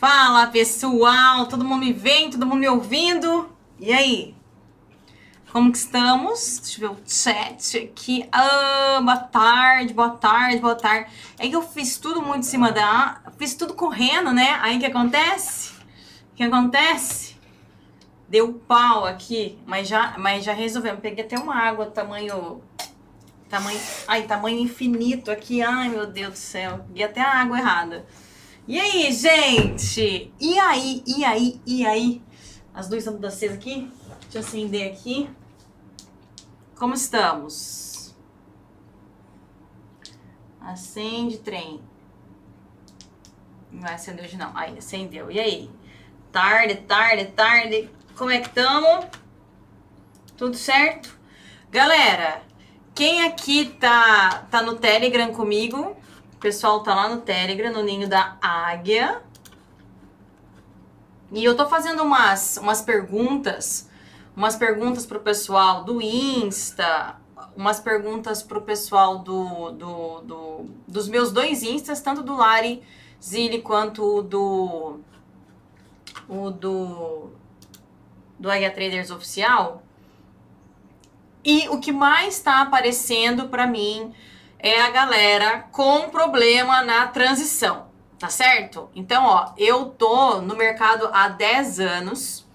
Fala pessoal, todo mundo me vendo, todo mundo me ouvindo? E aí? Como que estamos? Deixa eu ver o chat aqui. Ah, boa tarde, boa tarde, boa tarde. É que eu fiz tudo muito em cima da. Fiz tudo correndo, né? Aí o que acontece? O que acontece? Deu pau aqui, mas já, mas já resolvemos. Peguei até uma água tamanho. Tamanho. Ai, tamanho infinito aqui. Ai, meu Deus do céu. Peguei até a água errada. E aí, gente? E aí, e aí, e aí? As luzes estão acesas aqui. Deixa eu acender aqui. Como estamos? Acende trem. Não vai acender hoje não. Aí, acendeu. E aí? Tarde, tarde, tarde. Como é que estamos? Tudo certo? Galera, quem aqui tá, tá no Telegram comigo? Pessoal tá lá no Telegram, no Ninho da Águia. E eu tô fazendo umas, umas perguntas, umas perguntas pro pessoal do Insta, umas perguntas pro pessoal do, do, do dos meus dois Instas, tanto do Lari Zilli quanto do o do do Águia Traders oficial. E o que mais está aparecendo para mim é a galera com problema na transição, tá certo? Então, ó, eu tô no mercado há 10 anos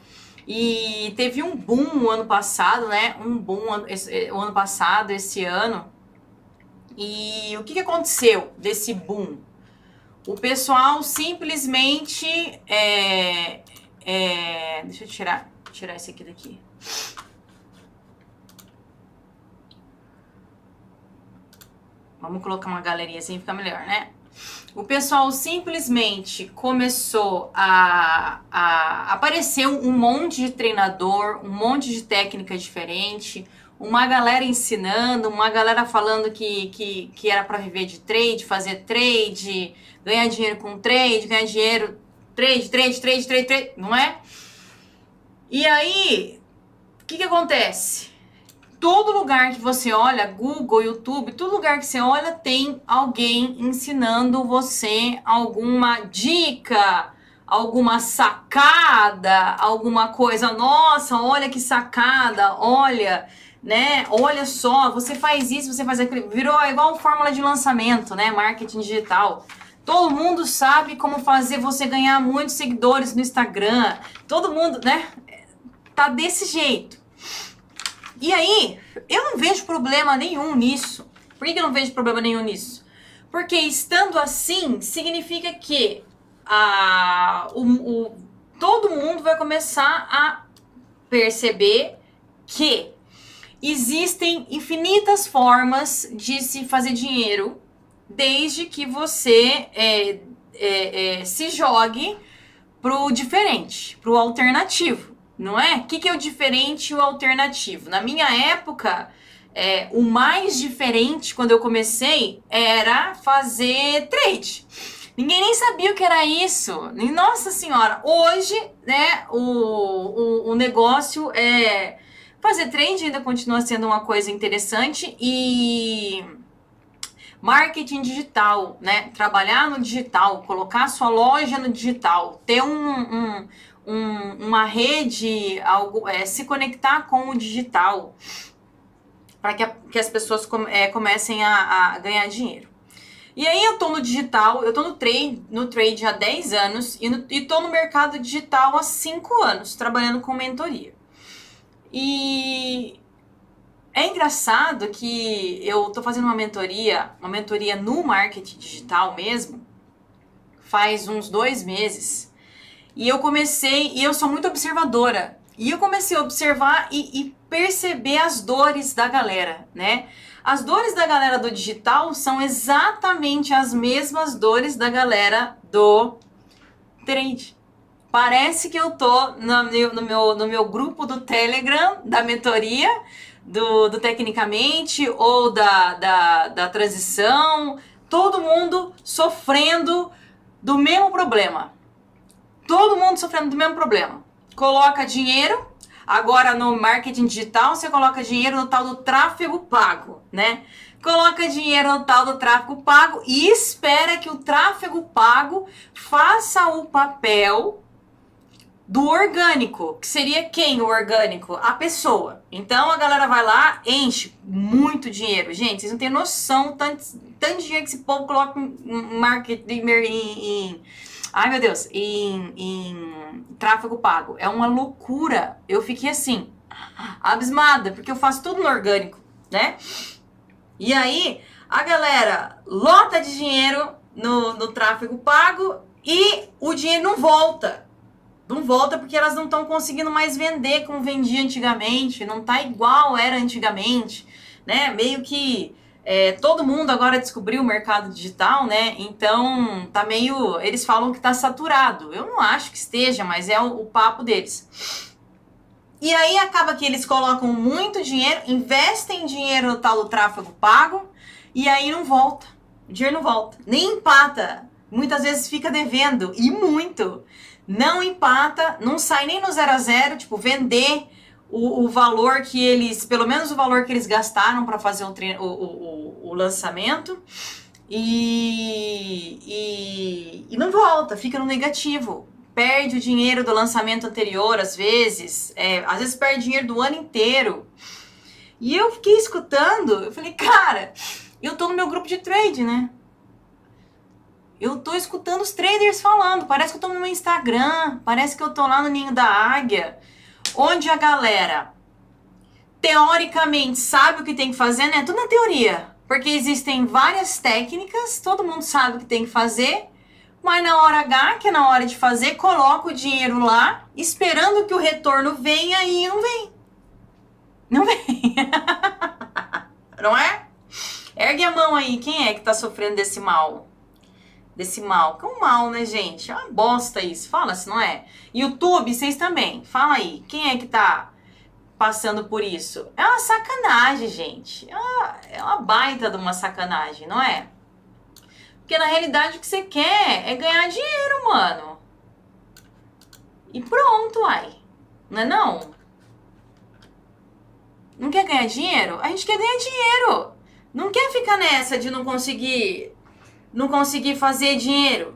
e teve um boom o ano passado, né? Um boom o ano passado, esse ano. E o que, que aconteceu desse boom? O pessoal simplesmente é, é, deixa eu tirar tirar esse aqui daqui. Vamos colocar uma galeria assim, fica melhor, né? O pessoal simplesmente começou a, a um monte de treinador, um monte de técnica diferente, uma galera ensinando, uma galera falando que, que, que era para viver de trade, fazer trade, ganhar dinheiro com trade, ganhar dinheiro, trade, trade, trade, trade, trade, não é? E aí, o que, que acontece? Todo lugar que você olha, Google, YouTube, todo lugar que você olha tem alguém ensinando você alguma dica, alguma sacada, alguma coisa. Nossa, olha que sacada, olha, né? Olha só, você faz isso, você faz aquilo. Virou igual fórmula de lançamento, né? Marketing digital. Todo mundo sabe como fazer você ganhar muitos seguidores no Instagram. Todo mundo, né? Tá desse jeito. E aí, eu não vejo problema nenhum nisso. Por que eu não vejo problema nenhum nisso? Porque estando assim, significa que a, o, o, todo mundo vai começar a perceber que existem infinitas formas de se fazer dinheiro, desde que você é, é, é, se jogue pro diferente, pro alternativo não é? O que, que é o diferente e o alternativo? Na minha época, é, o mais diferente quando eu comecei era fazer trade. Ninguém nem sabia o que era isso. Nossa senhora, hoje, né, o, o, o negócio é. Fazer trade ainda continua sendo uma coisa interessante e marketing digital, né? Trabalhar no digital, colocar sua loja no digital, ter um, um, um, uma rede, algo, é, se conectar com o digital para que, que as pessoas é, comecem a, a, ganhar dinheiro. E aí eu tô no digital, eu tô no trade, no trade há 10 anos e, no, e tô no mercado digital há 5 anos, trabalhando com mentoria. E é engraçado que eu tô fazendo uma mentoria, uma mentoria no marketing digital mesmo, faz uns dois meses. E eu comecei, e eu sou muito observadora. E eu comecei a observar e, e perceber as dores da galera, né? As dores da galera do digital são exatamente as mesmas dores da galera do trade. Parece que eu tô no meu, no meu, no meu grupo do Telegram, da mentoria, do, do Tecnicamente ou da, da, da transição, todo mundo sofrendo do mesmo problema. Todo mundo sofrendo do mesmo problema. Coloca dinheiro, agora no marketing digital você coloca dinheiro no tal do tráfego pago, né? coloca dinheiro no tal do tráfego pago e espera que o tráfego pago faça o papel do orgânico, que seria quem o orgânico? A pessoa. Então a galera vai lá, enche muito dinheiro. Gente, vocês não têm noção tanto, tanto dinheiro que esse povo coloca em marketing, em, em ai meu Deus, em, em tráfego pago. É uma loucura. Eu fiquei assim, abismada, porque eu faço tudo no orgânico, né? E aí a galera lota de dinheiro no, no tráfego pago e o dinheiro não volta não volta porque elas não estão conseguindo mais vender como vendia antigamente, não tá igual era antigamente, né? Meio que é, todo mundo agora descobriu o mercado digital, né? Então tá meio. Eles falam que tá saturado. Eu não acho que esteja, mas é o, o papo deles. E aí acaba que eles colocam muito dinheiro, investem dinheiro no tal do tráfego pago, e aí não volta. O dinheiro não volta. Nem empata. Muitas vezes fica devendo. E muito não empata, não sai nem no zero a zero, tipo, vender o, o valor que eles, pelo menos o valor que eles gastaram para fazer o, o, o, o, lançamento. E, e, e, não volta, fica no negativo. Perde o dinheiro do lançamento anterior, às vezes, é, às vezes perde dinheiro do ano inteiro. E eu fiquei escutando, eu falei, cara, eu tô no meu grupo de trade, né? Eu tô escutando os traders falando, parece que eu tô no meu Instagram, parece que eu tô lá no Ninho da Águia, onde a galera teoricamente sabe o que tem que fazer, né? Tudo na teoria, porque existem várias técnicas, todo mundo sabe o que tem que fazer, mas na hora H, que é na hora de fazer, coloca o dinheiro lá, esperando que o retorno venha e não vem. Não vem. não é? Ergue a mão aí, quem é que tá sofrendo desse mal? Desse mal. Que é um mal, né, gente? É uma bosta isso. Fala se não é. YouTube, vocês também. Fala aí. Quem é que tá passando por isso? É uma sacanagem, gente. É uma, é uma baita de uma sacanagem, não é? Porque na realidade o que você quer é ganhar dinheiro, mano. E pronto, ai. Não é não? Não quer ganhar dinheiro? A gente quer ganhar dinheiro. Não quer ficar nessa de não conseguir não consegui fazer dinheiro.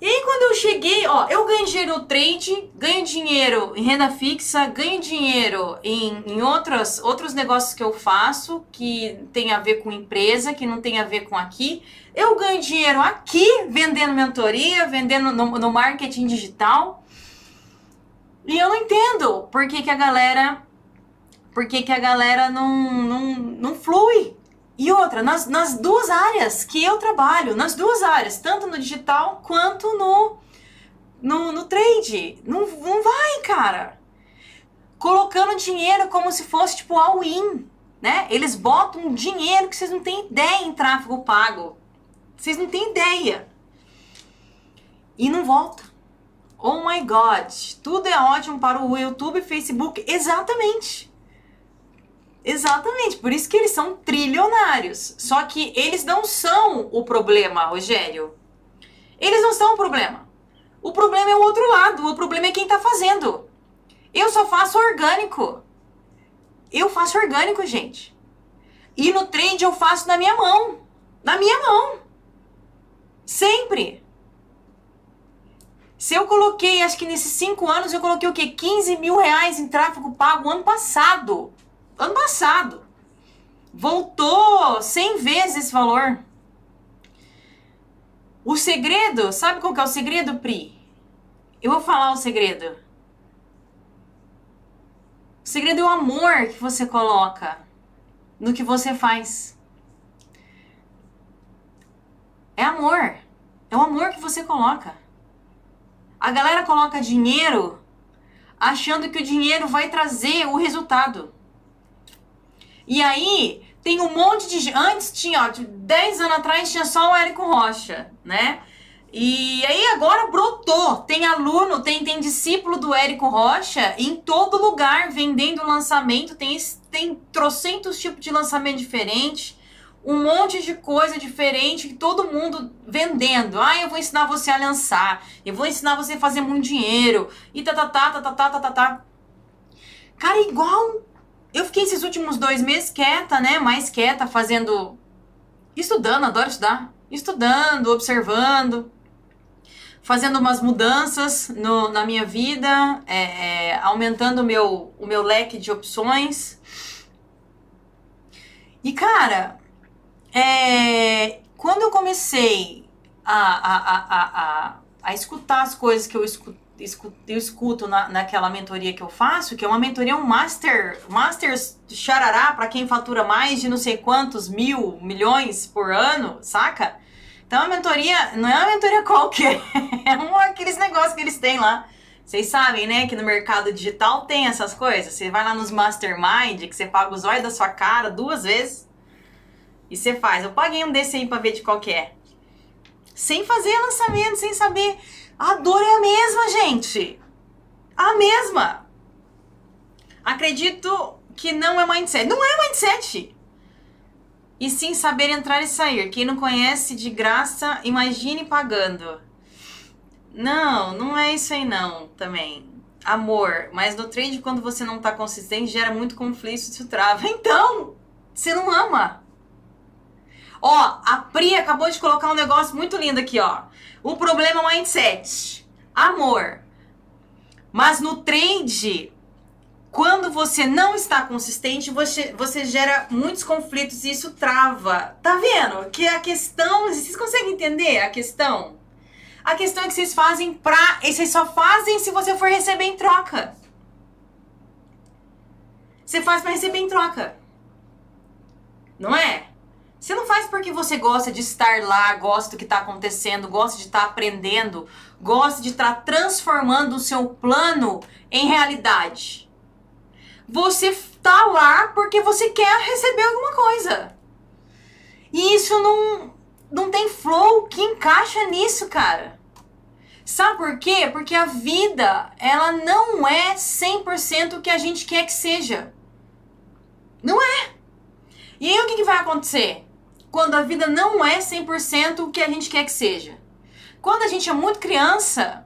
E aí quando eu cheguei, ó, eu ganho dinheiro no trade, ganho dinheiro em renda fixa, ganho dinheiro em, em outros, outros negócios que eu faço, que tem a ver com empresa, que não tem a ver com aqui. Eu ganho dinheiro aqui, vendendo mentoria, vendendo no, no marketing digital. E eu não entendo por que, que a galera. Por que, que a galera não, não, não flui e outra, nas, nas duas áreas que eu trabalho, nas duas áreas, tanto no digital quanto no, no, no trade. Não, não vai, cara. Colocando dinheiro como se fosse tipo all-in, né? Eles botam dinheiro que vocês não têm ideia em tráfego pago. Vocês não têm ideia. E não volta. Oh my God, tudo é ótimo para o YouTube e Facebook. Exatamente. Exatamente, por isso que eles são trilionários. Só que eles não são o problema, Rogério. Eles não são o problema. O problema é o outro lado, o problema é quem tá fazendo. Eu só faço orgânico. Eu faço orgânico, gente. E no trade eu faço na minha mão. Na minha mão. Sempre. Se eu coloquei, acho que nesses cinco anos, eu coloquei o quê? 15 mil reais em tráfego pago ano passado ano passado. Voltou 100 vezes esse valor. O segredo, sabe qual que é o segredo, Pri? Eu vou falar o segredo. O segredo é o amor que você coloca no que você faz. É amor. É o amor que você coloca. A galera coloca dinheiro achando que o dinheiro vai trazer o resultado. E aí tem um monte de. Antes tinha, ó, 10 anos atrás tinha só o Érico Rocha, né? E aí agora brotou. Tem aluno, tem, tem discípulo do Érico Rocha em todo lugar vendendo lançamento. Tem, tem trocentos tipos de lançamento diferente. Um monte de coisa diferente que todo mundo vendendo. Ah, eu vou ensinar você a lançar. Eu vou ensinar você a fazer muito dinheiro. E tá, tá, tá, tá, tá, tá, tá, tá. Cara, igual eu fiquei esses últimos dois meses quieta, né? Mais quieta, fazendo. Estudando, adoro estudar. Estudando, observando, fazendo umas mudanças no, na minha vida, é, é, aumentando o meu, o meu leque de opções. E, cara, é, quando eu comecei a, a, a, a, a escutar as coisas que eu escuto, escuto, eu escuto na, naquela mentoria que eu faço, que é uma mentoria, um master, master charará para quem fatura mais de não sei quantos mil, milhões por ano, saca? Então a mentoria não é uma mentoria qualquer, é um aqueles negócios que eles têm lá. Vocês sabem, né, que no mercado digital tem essas coisas. Você vai lá nos mastermind, que você paga os olhos da sua cara duas vezes e você faz. Eu paguei um desse aí pra ver de qual que é. Sem fazer lançamento, sem saber. A dor é a mesma, gente. A mesma. Acredito que não é mindset. Não é mindset. E sim saber entrar e sair. Quem não conhece de graça, imagine pagando. Não, não é isso aí não, também. Amor, mas no trade quando você não tá consistente gera muito conflito, isso trava. Então, você não ama. Ó, a Pri acabou de colocar um negócio muito lindo aqui, ó. O problema é mindset. Amor. Mas no trade, quando você não está consistente, você, você gera muitos conflitos e isso trava. Tá vendo? Que a questão. Vocês conseguem entender a questão? A questão é que vocês fazem pra. E vocês só fazem se você for receber em troca. Você faz para receber em troca. Não é? Você não faz porque você gosta de estar lá, gosta do que está acontecendo, gosta de estar tá aprendendo, gosta de estar tá transformando o seu plano em realidade. Você está lá porque você quer receber alguma coisa. E isso não, não tem flow que encaixa nisso, cara. Sabe por quê? Porque a vida, ela não é 100% o que a gente quer que seja. Não é. E aí o que, que vai acontecer? Quando a vida não é 100% o que a gente quer que seja. Quando a gente é muito criança,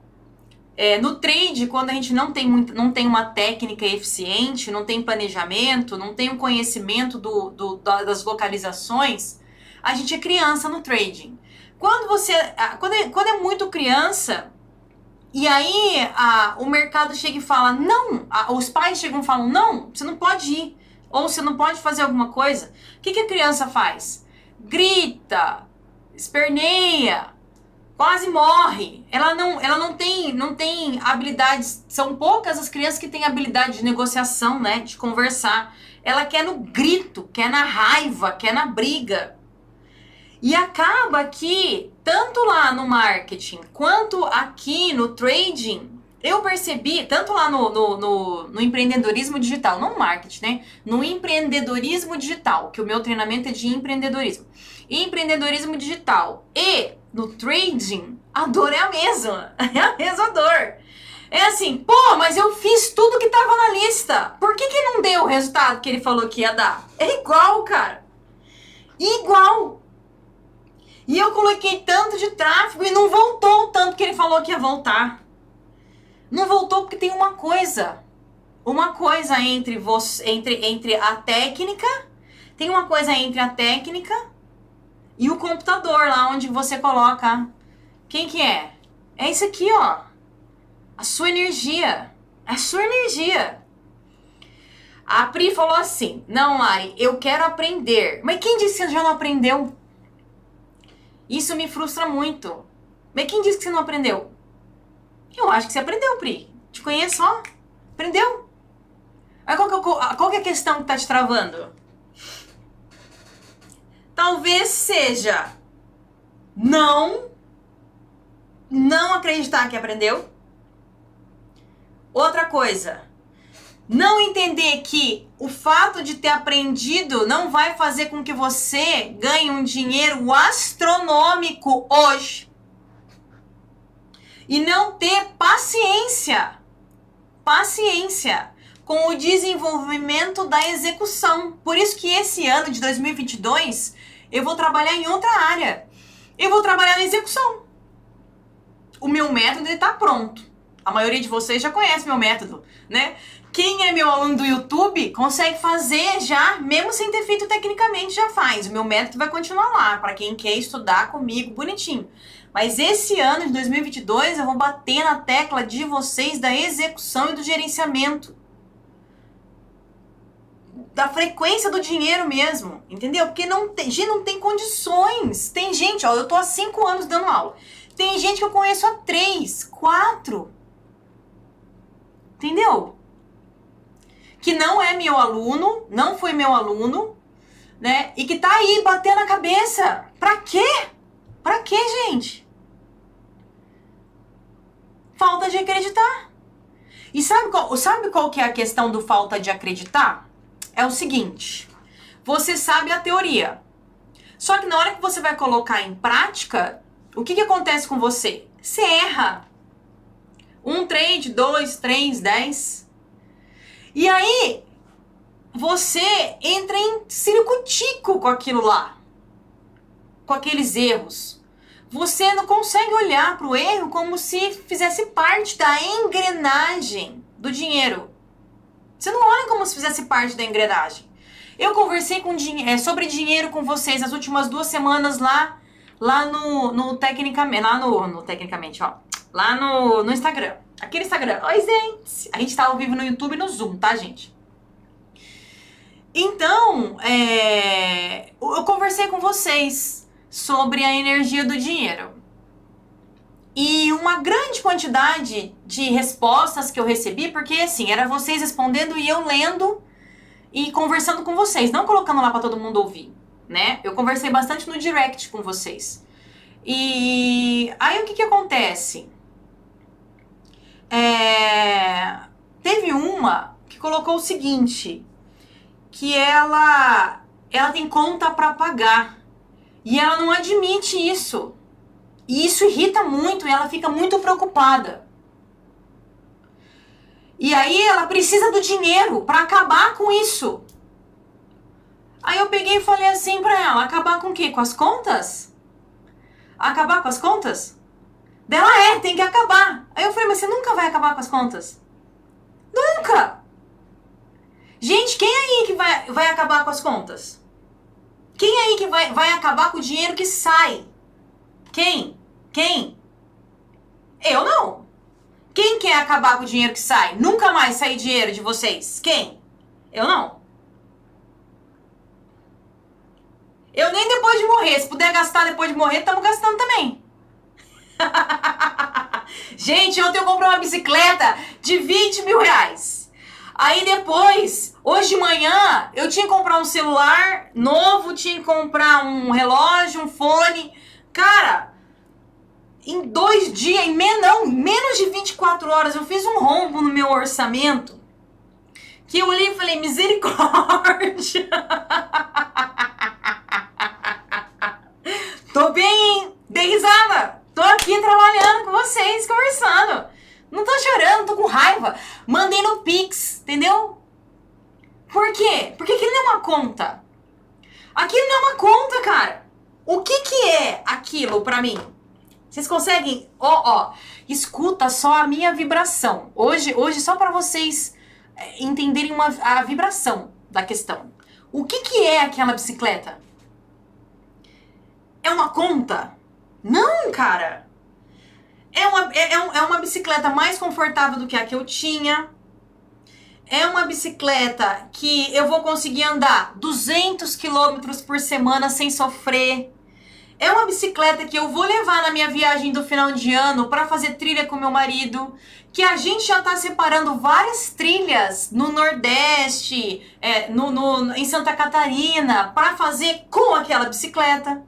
é, no trade, quando a gente não tem, muito, não tem uma técnica eficiente, não tem planejamento, não tem um conhecimento do, do, das localizações, a gente é criança no trading. Quando você. Quando é, quando é muito criança, e aí a, o mercado chega e fala: não, a, os pais chegam e falam: não, você não pode ir, ou você não pode fazer alguma coisa. O que, que a criança faz? Grita, esperneia, quase morre. Ela não, ela não tem, não tem habilidades. São poucas as crianças que têm habilidade de negociação, né, de conversar. Ela quer no grito, quer na raiva, quer na briga. E acaba que tanto lá no marketing quanto aqui no trading eu percebi, tanto lá no, no, no, no, empreendedorismo digital, não marketing, né? No empreendedorismo digital, que o meu treinamento é de empreendedorismo. Empreendedorismo digital e no trading, a dor é a mesma. É a mesma dor. É assim, pô, mas eu fiz tudo que tava na lista. Por que, que não deu o resultado que ele falou que ia dar? É igual, cara. Igual. E eu coloquei tanto de tráfego e não voltou o tanto que ele falou que ia voltar. Não voltou porque tem uma coisa. Uma coisa entre você, entre, entre a técnica, tem uma coisa entre a técnica e o computador lá onde você coloca. Quem que é? É isso aqui, ó. A sua energia. A sua energia. A Pri falou assim: Não, Lari, eu quero aprender. Mas quem disse que você já não aprendeu? Isso me frustra muito. Mas quem disse que você não aprendeu? Eu acho que você aprendeu, Pri. Te conheço, ó. Aprendeu. Aí qual que, é, qual que é a questão que tá te travando? Talvez seja não não acreditar que aprendeu. Outra coisa, não entender que o fato de ter aprendido não vai fazer com que você ganhe um dinheiro astronômico hoje e não ter paciência. Paciência com o desenvolvimento da execução. Por isso que esse ano de 2022 eu vou trabalhar em outra área. Eu vou trabalhar na execução. O meu método está pronto. A maioria de vocês já conhece meu método, né? quem é meu aluno do YouTube consegue fazer já, mesmo sem ter feito tecnicamente, já faz. O meu método vai continuar lá, para quem quer estudar comigo, bonitinho. Mas esse ano de 2022 eu vou bater na tecla de vocês da execução e do gerenciamento. Da frequência do dinheiro mesmo, entendeu? Porque não tem, gente não tem condições. Tem gente, ó, eu tô há cinco anos dando aula. Tem gente que eu conheço há três, quatro. Entendeu? Que não é meu aluno, não foi meu aluno, né? E que tá aí batendo a cabeça. Pra quê? Pra quê, gente? Falta de acreditar. E sabe qual, sabe qual que é a questão do falta de acreditar? É o seguinte: você sabe a teoria. Só que na hora que você vai colocar em prática, o que, que acontece com você? Você erra. Um trade, dois, três, dez. E aí, você entra em circuitico com aquilo lá. Com aqueles erros. Você não consegue olhar para o erro como se fizesse parte da engrenagem do dinheiro. Você não olha como se fizesse parte da engrenagem. Eu conversei com, é, sobre dinheiro com vocês nas últimas duas semanas lá, lá no, no Tecnicamente, lá no, no Tecnicamente, ó lá no, no Instagram. Aquele Instagram. Oi, gente! A gente tá ao vivo no YouTube e no Zoom, tá, gente? Então, é, eu conversei com vocês sobre a energia do dinheiro. E uma grande quantidade de respostas que eu recebi, porque assim, era vocês respondendo e eu lendo e conversando com vocês, não colocando lá para todo mundo ouvir, né? Eu conversei bastante no direct com vocês. E aí o que que acontece? É, teve uma que colocou o seguinte, que ela ela tem conta para pagar e ela não admite isso. E isso irrita muito e ela fica muito preocupada. E aí ela precisa do dinheiro para acabar com isso. Aí eu peguei e falei assim para ela, acabar com o quê? Com as contas? Acabar com as contas? Dela é, tem que acabar. Aí eu falei, mas você nunca vai acabar com as contas? Nunca! Gente, quem aí que vai, vai acabar com as contas? Quem aí que vai, vai acabar com o dinheiro que sai? Quem? Quem? Eu não. Quem quer acabar com o dinheiro que sai? Nunca mais sair dinheiro de vocês? Quem? Eu não. Eu nem depois de morrer. Se puder gastar depois de morrer, estamos gastando também. Gente, ontem eu comprei uma bicicleta de 20 mil reais. Aí depois, hoje de manhã, eu tinha que comprar um celular novo, tinha que comprar um relógio, um fone. Cara, em dois dias, em men não, menos de 24 horas, eu fiz um rombo no meu orçamento. Que eu olhei e falei, misericórdia. Tô bem, hein? Dei risada. Tô aqui trabalhando com vocês, conversando. Não tô chorando, tô com raiva. Mandei no Pix, entendeu? Por quê? Porque aquilo não é uma conta. Aquilo não é uma conta, cara. O que que é aquilo pra mim? Vocês conseguem? Ó, oh, ó, oh, escuta só a minha vibração. Hoje, hoje só para vocês é, entenderem uma, a vibração da questão. O que que é aquela bicicleta? É uma conta? Não, cara! É uma, é, é, é uma bicicleta mais confortável do que a que eu tinha. É uma bicicleta que eu vou conseguir andar 200 quilômetros por semana sem sofrer. É uma bicicleta que eu vou levar na minha viagem do final de ano para fazer trilha com meu marido. Que a gente já tá separando várias trilhas no Nordeste, é, no, no, em Santa Catarina, para fazer com aquela bicicleta.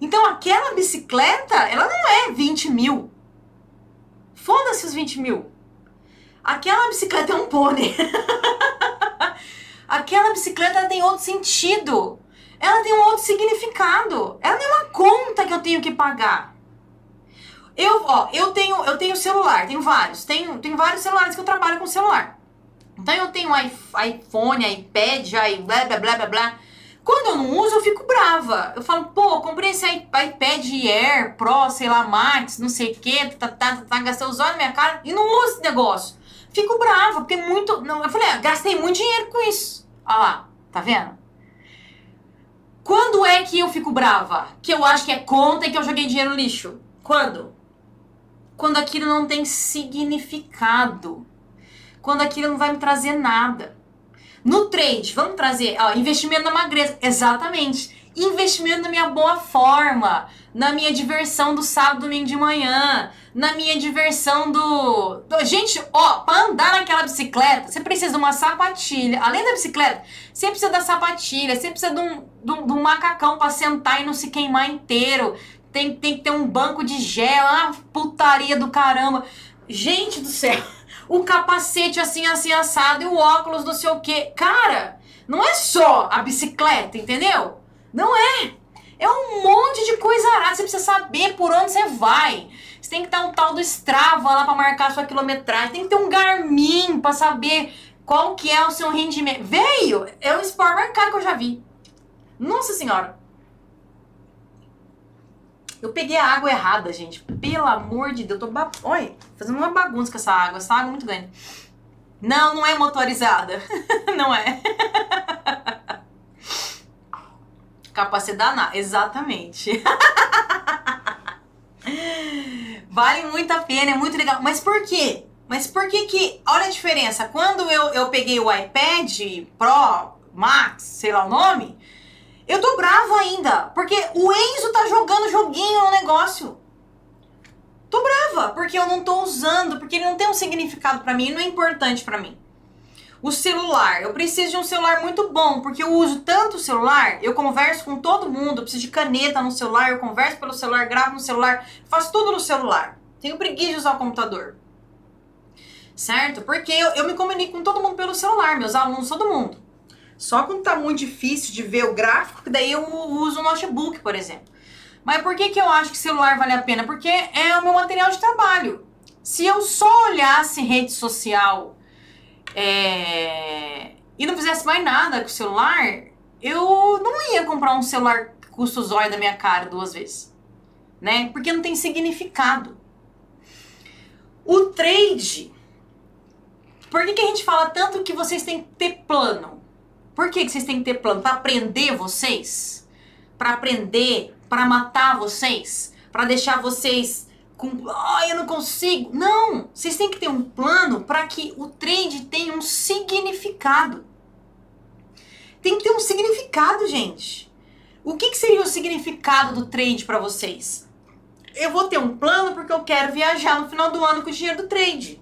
Então aquela bicicleta, ela não é 20 mil. Foda-se os 20 mil. Aquela bicicleta é um pônei. aquela bicicleta tem outro sentido. Ela tem um outro significado. Ela é uma conta que eu tenho que pagar. Eu, ó, eu tenho, eu tenho celular, tenho vários. Tenho, tenho vários celulares que eu trabalho com celular. Então eu tenho iPhone, iPad, blá blá blá blá blá. Quando eu não uso, eu fico brava. Eu falo, pô, comprei esse iPad Air Pro, sei lá, Max, não sei o que, tá, tá, tá, tá, gastei os olhos na minha cara e não uso esse negócio. Fico brava, porque muito. Não, eu falei, ah, gastei muito dinheiro com isso. Olha lá, tá vendo? Quando é que eu fico brava? Que eu acho que é conta e que eu joguei dinheiro no lixo? Quando? Quando aquilo não tem significado. Quando aquilo não vai me trazer nada. No trade, vamos trazer ó, investimento na magreza. Exatamente. Investimento na minha boa forma, na minha diversão do sábado, domingo de manhã, na minha diversão do. do... Gente, ó, pra andar naquela bicicleta, você precisa de uma sapatilha. Além da bicicleta, você precisa da sapatilha, você precisa de um, de um, de um macacão pra sentar e não se queimar inteiro. Tem, tem que ter um banco de gel, uma putaria do caramba. Gente do céu, o capacete assim, assim, assado e o óculos, não sei o quê. Cara, não é só a bicicleta, entendeu? Não é. É um monte de coisa arada. Você precisa saber por onde você vai. Você tem que ter um tal do Strava lá para marcar sua quilometragem. Tem que ter um Garmin para saber qual que é o seu rendimento. Veio! É o esporte mais caro que eu já vi. Nossa senhora. Eu peguei a água errada, gente. Pelo amor de Deus. Eu tô ba... Oi, fazendo uma bagunça com essa água. Essa água é muito grande. Não, não é motorizada. não é. Capacidade na. Exatamente. vale muito a pena, é muito legal. Mas por quê? Mas por que que... Olha a diferença. Quando eu, eu peguei o iPad Pro, Max, sei lá o nome, eu tô bravo ainda. Porque o Enzo tá jogando joguinho no negócio. Tô brava, porque eu não tô usando, porque ele não tem um significado para mim, não é importante para mim. O celular, eu preciso de um celular muito bom, porque eu uso tanto o celular, eu converso com todo mundo, eu preciso de caneta no celular, eu converso pelo celular, gravo no celular, faço tudo no celular. Tenho preguiça de usar o computador. Certo? Porque eu, eu me comunico com todo mundo pelo celular, meus alunos, todo mundo. Só quando tá muito difícil de ver o gráfico, que daí eu uso o notebook, por exemplo. Mas por que, que eu acho que celular vale a pena? Porque é o meu material de trabalho. Se eu só olhasse rede social é, e não fizesse mais nada com o celular, eu não ia comprar um celular que custa os olhos da minha cara duas vezes. Né? Porque não tem significado. O trade. Por que, que a gente fala tanto que vocês têm que ter plano? Por que, que vocês têm que ter plano? Para aprender vocês? Para aprender? Para matar vocês? Para deixar vocês com, oh, eu não consigo. Não, vocês têm que ter um plano para que o trade tenha um significado. Tem que ter um significado, gente. O que, que seria o significado do trade para vocês? Eu vou ter um plano porque eu quero viajar no final do ano com o dinheiro do trade.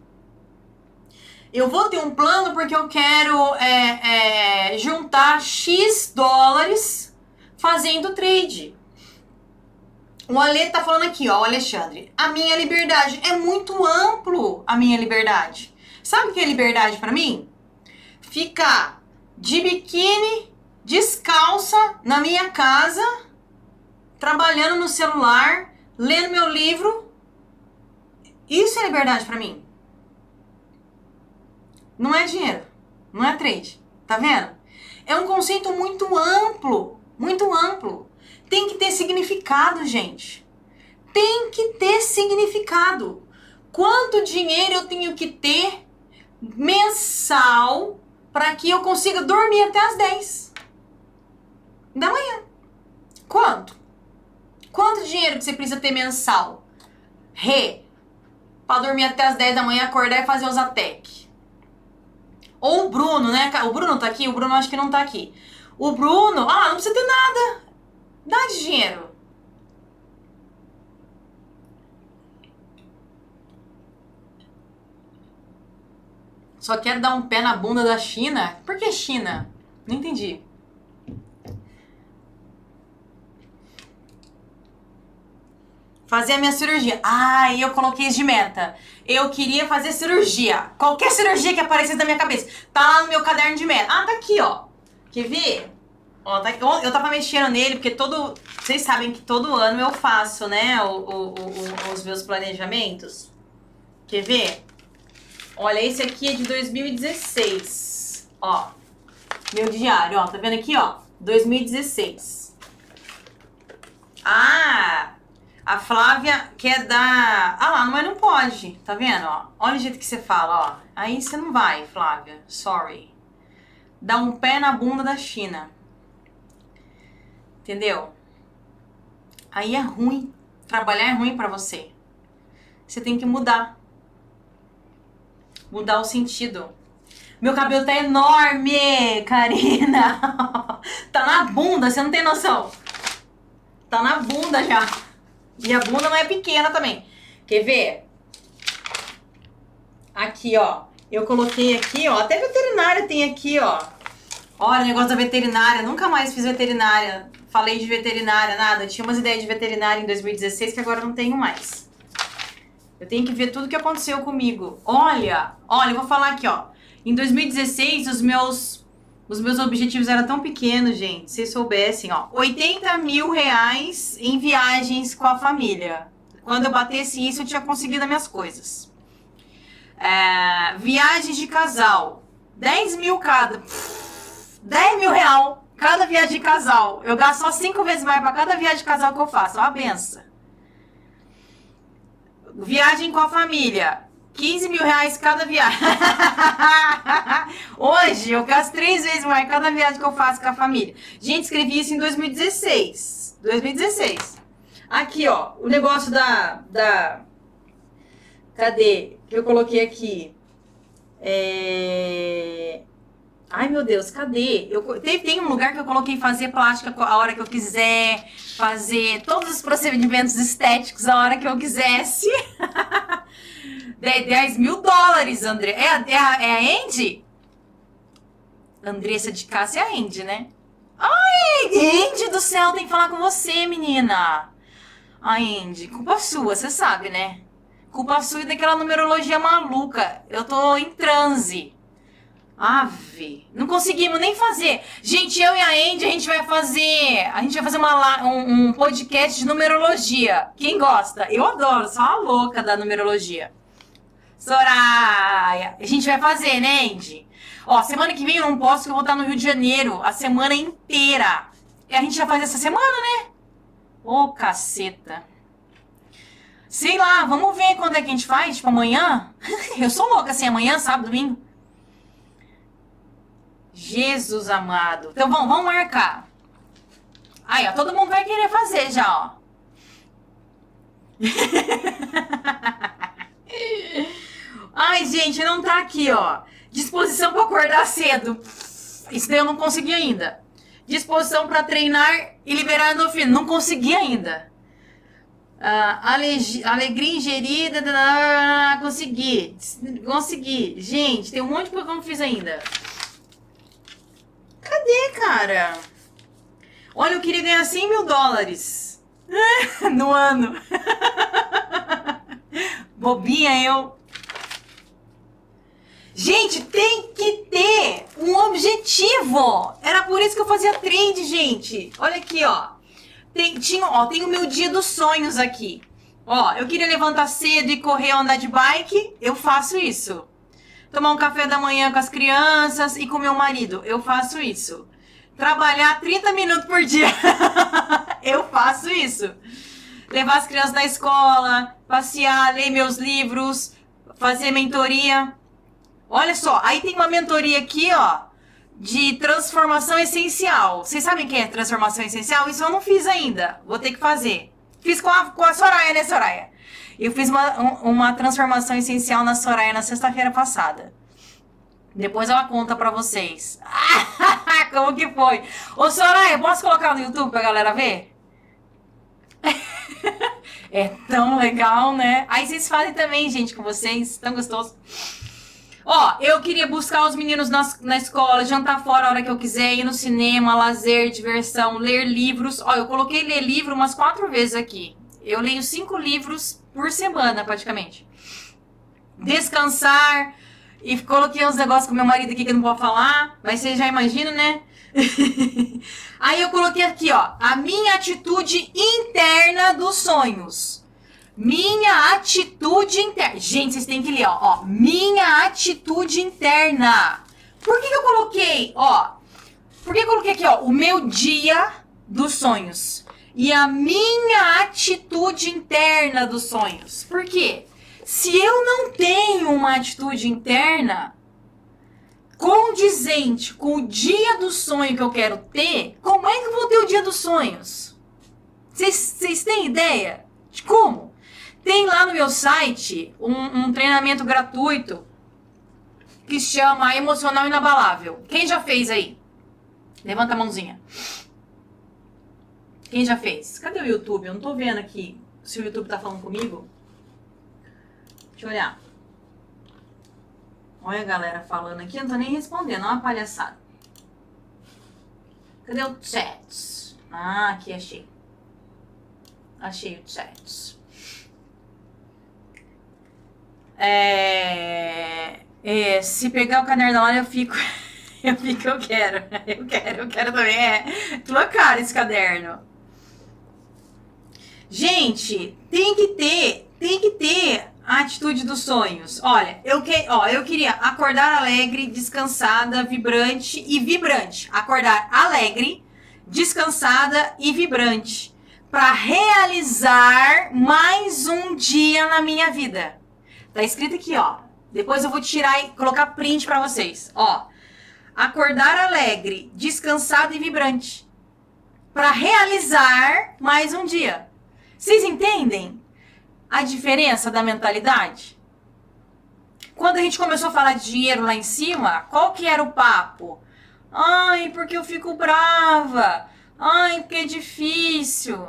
Eu vou ter um plano porque eu quero é, é, juntar X dólares fazendo trade. O Ale tá falando aqui, ó, Alexandre. A minha liberdade é muito amplo, a minha liberdade. Sabe o que é liberdade para mim? Ficar de biquíni, descalça na minha casa, trabalhando no celular, lendo meu livro. Isso é liberdade para mim. Não é dinheiro, não é trade. Tá vendo? É um conceito muito amplo, muito amplo. Tem que ter significado, gente. Tem que ter significado. Quanto dinheiro eu tenho que ter mensal para que eu consiga dormir até as 10 da manhã? Quanto? Quanto dinheiro que você precisa ter mensal? Re, para dormir até as 10 da manhã, acordar e fazer os ATEC. Ou o Bruno, né? O Bruno tá aqui? O Bruno acho que não tá aqui. O Bruno, ah, não precisa ter nada. Dá de dinheiro. Só quero dar um pé na bunda da China? Por que China? Não entendi. Fazer a minha cirurgia. Ah, eu coloquei isso de meta. Eu queria fazer cirurgia. Qualquer cirurgia que aparecesse na minha cabeça. Tá lá no meu caderno de meta. Ah, tá aqui, ó. Quer ver? Ó, tá, eu tava mexendo nele, porque todo. Vocês sabem que todo ano eu faço, né? O, o, o, os meus planejamentos. Quer ver? Olha, esse aqui é de 2016. Ó. Meu diário, ó. Tá vendo aqui, ó? 2016. Ah! A Flávia quer dar. Ah lá, mas não pode. Tá vendo? Ó? Olha o jeito que você fala, ó. Aí você não vai, Flávia. Sorry. Dá um pé na bunda da China. Entendeu? Aí é ruim. Trabalhar é ruim para você. Você tem que mudar. Mudar o sentido. Meu cabelo tá enorme, Karina. tá na bunda, você não tem noção. Tá na bunda já. E a bunda não é pequena também. Quer ver? Aqui, ó. Eu coloquei aqui, ó. Até veterinária tem aqui, ó. Olha, negócio da veterinária. Nunca mais fiz veterinária. Falei de veterinária, nada. Tinha umas ideias de veterinária em 2016 que agora não tenho mais. Eu tenho que ver tudo que aconteceu comigo. Olha, olha, eu vou falar aqui, ó. Em 2016, os meus, os meus objetivos eram tão pequenos, gente. Se vocês soubessem, ó. 80 mil reais em viagens com a família. Quando eu batesse isso, eu tinha conseguido as minhas coisas. É, viagens de casal. 10 mil cada. 10 mil real cada viagem de casal. Eu gasto só 5 vezes mais para cada viagem de casal que eu faço. Ó, a benção. Viagem com a família. 15 mil reais cada viagem. Hoje eu gasto três vezes mais cada viagem que eu faço com a família. Gente, escrevi isso em 2016. 2016. Aqui, ó, o negócio da. da... Cadê? Que eu coloquei aqui. É... Ai, meu Deus, cadê? Eu, tem, tem um lugar que eu coloquei fazer plástica a hora que eu quiser, fazer todos os procedimentos estéticos a hora que eu quisesse. 10 mil dólares, André. É, é, a, é a Andy? Andressa de Cássia é a Andy, né? Ai, Andy do céu, tem que falar com você, menina. Ai, Andy, culpa sua, você sabe, né? Culpa sua e daquela numerologia maluca. Eu tô em transe. Ave, não conseguimos nem fazer. Gente, eu e a Andy, a gente vai fazer. A gente vai fazer uma, um, um podcast de numerologia. Quem gosta? Eu adoro, sou uma louca da numerologia. Soraya, a gente vai fazer, né, Andy? Ó, semana que vem eu não posso, que eu vou estar no Rio de Janeiro a semana inteira. E a gente já faz essa semana, né? Ô, oh, caceta. Sei lá, vamos ver quando é que a gente faz, tipo amanhã? eu sou louca assim, amanhã, sábado, domingo. Jesus amado. Então vamos, vamos marcar. Aí, ó, todo mundo vai querer fazer já, ó. Ai, gente, não tá aqui, ó. Disposição para acordar cedo. Isso daí eu não consegui ainda. Disposição para treinar e liberar endorfina. Não consegui ainda. Uh, alegria ingerida. Consegui. Consegui. Gente, tem um monte de coisa que eu não fiz ainda. Cadê, cara? Olha, eu queria ganhar 100 mil dólares no ano. Bobinha eu. Gente, tem que ter um objetivo. Era por isso que eu fazia trade, gente. Olha aqui, ó. Tem, tinha, ó, tem o meu dia dos sonhos aqui. Ó, eu queria levantar cedo e correr andar de bike, eu faço isso. Tomar um café da manhã com as crianças e com meu marido, eu faço isso. Trabalhar 30 minutos por dia, eu faço isso. Levar as crianças na escola, passear, ler meus livros, fazer mentoria, Olha só, aí tem uma mentoria aqui, ó, de transformação essencial. Vocês sabem o que é transformação essencial? Isso eu não fiz ainda. Vou ter que fazer. Fiz com a, com a Soraya, né, Soraya? Eu fiz uma, uma transformação essencial na Soraya na sexta-feira passada. Depois ela conta pra vocês. Como que foi? Ô, Soraya, posso colocar no YouTube pra galera ver? é tão legal, né? Aí vocês fazem também, gente, com vocês. Tão gostoso. Ó, eu queria buscar os meninos na, na escola, jantar fora a hora que eu quiser, ir no cinema, lazer, diversão, ler livros. Ó, eu coloquei ler livro umas quatro vezes aqui. Eu leio cinco livros por semana, praticamente. Descansar. E coloquei uns negócios com meu marido aqui que não pode falar, mas vocês já imaginam, né? Aí eu coloquei aqui, ó, a minha atitude interna dos sonhos. Minha atitude interna. Gente, vocês têm que ler, ó. ó. Minha atitude interna. Por que, que eu coloquei, ó? Por que eu coloquei aqui, ó? O meu dia dos sonhos. E a minha atitude interna dos sonhos. Por quê? Se eu não tenho uma atitude interna condizente com o dia do sonho que eu quero ter, como é que eu vou ter o dia dos sonhos? Vocês têm ideia de como? Tem lá no meu site um, um treinamento gratuito que chama Emocional Inabalável. Quem já fez aí? Levanta a mãozinha. Quem já fez? Cadê o YouTube? Eu não tô vendo aqui se o YouTube tá falando comigo. Deixa eu olhar. Olha a galera falando aqui, eu não tô nem respondendo, olha uma palhaçada. Cadê o chat? Ah, aqui achei. Achei o chat. É, é, se pegar o caderno da hora, eu fico. Eu fico, eu quero. Eu quero, eu quero também. É tua cara esse caderno. Gente, tem que ter, tem que ter a atitude dos sonhos. Olha, eu, que, ó, eu queria acordar alegre, descansada, vibrante e vibrante. Acordar alegre, descansada e vibrante. Para realizar mais um dia na minha vida. Tá escrito aqui, ó. Depois eu vou tirar e colocar print para vocês. Ó, acordar alegre, descansado e vibrante. Para realizar mais um dia. Vocês entendem? a diferença da mentalidade? Quando a gente começou a falar de dinheiro lá em cima, qual que era o papo? Ai, porque eu fico brava. Ai, porque é difícil.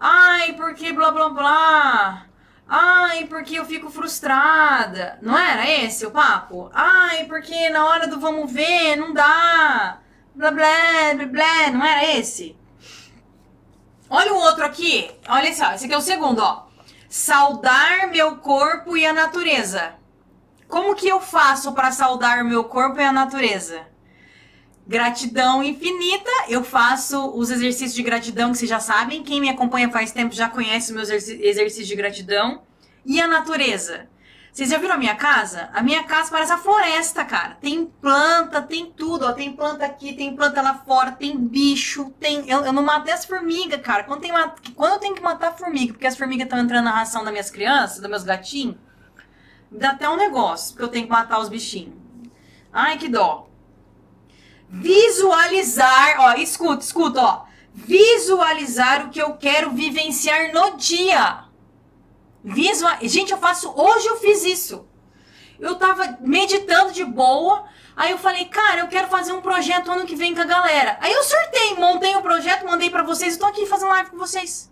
Ai, porque blá blá blá. Ai, porque eu fico frustrada. Não era esse o papo? Ai, porque na hora do vamos ver não dá. Blá blá blá blá. Não era esse? Olha o outro aqui. Olha só, esse aqui é o segundo, ó saudar meu corpo e a natureza. Como que eu faço para saudar meu corpo e a natureza? Gratidão infinita. Eu faço os exercícios de gratidão que vocês já sabem. Quem me acompanha faz tempo já conhece os meus exercícios de gratidão. E a natureza. Vocês já viram a minha casa? A minha casa parece a floresta, cara. Tem planta, tem tudo, ó. Tem planta aqui, tem planta lá fora, tem bicho, tem. Eu, eu não matei as formigas, cara. Quando, tem Quando eu tenho que matar formiga, porque as formigas estão entrando na ração das minhas crianças, dos meus gatinhos, dá até um negócio, porque eu tenho que matar os bichinhos. Ai, que dó. Visualizar, ó, escuta, escuta, ó. Visualizar o que eu quero vivenciar no dia. Visual... Gente, eu faço. Hoje eu fiz isso. Eu tava meditando de boa. Aí eu falei, cara, eu quero fazer um projeto ano que vem com a galera. Aí eu sortei, montei o projeto, mandei para vocês. Estou aqui fazendo live com vocês.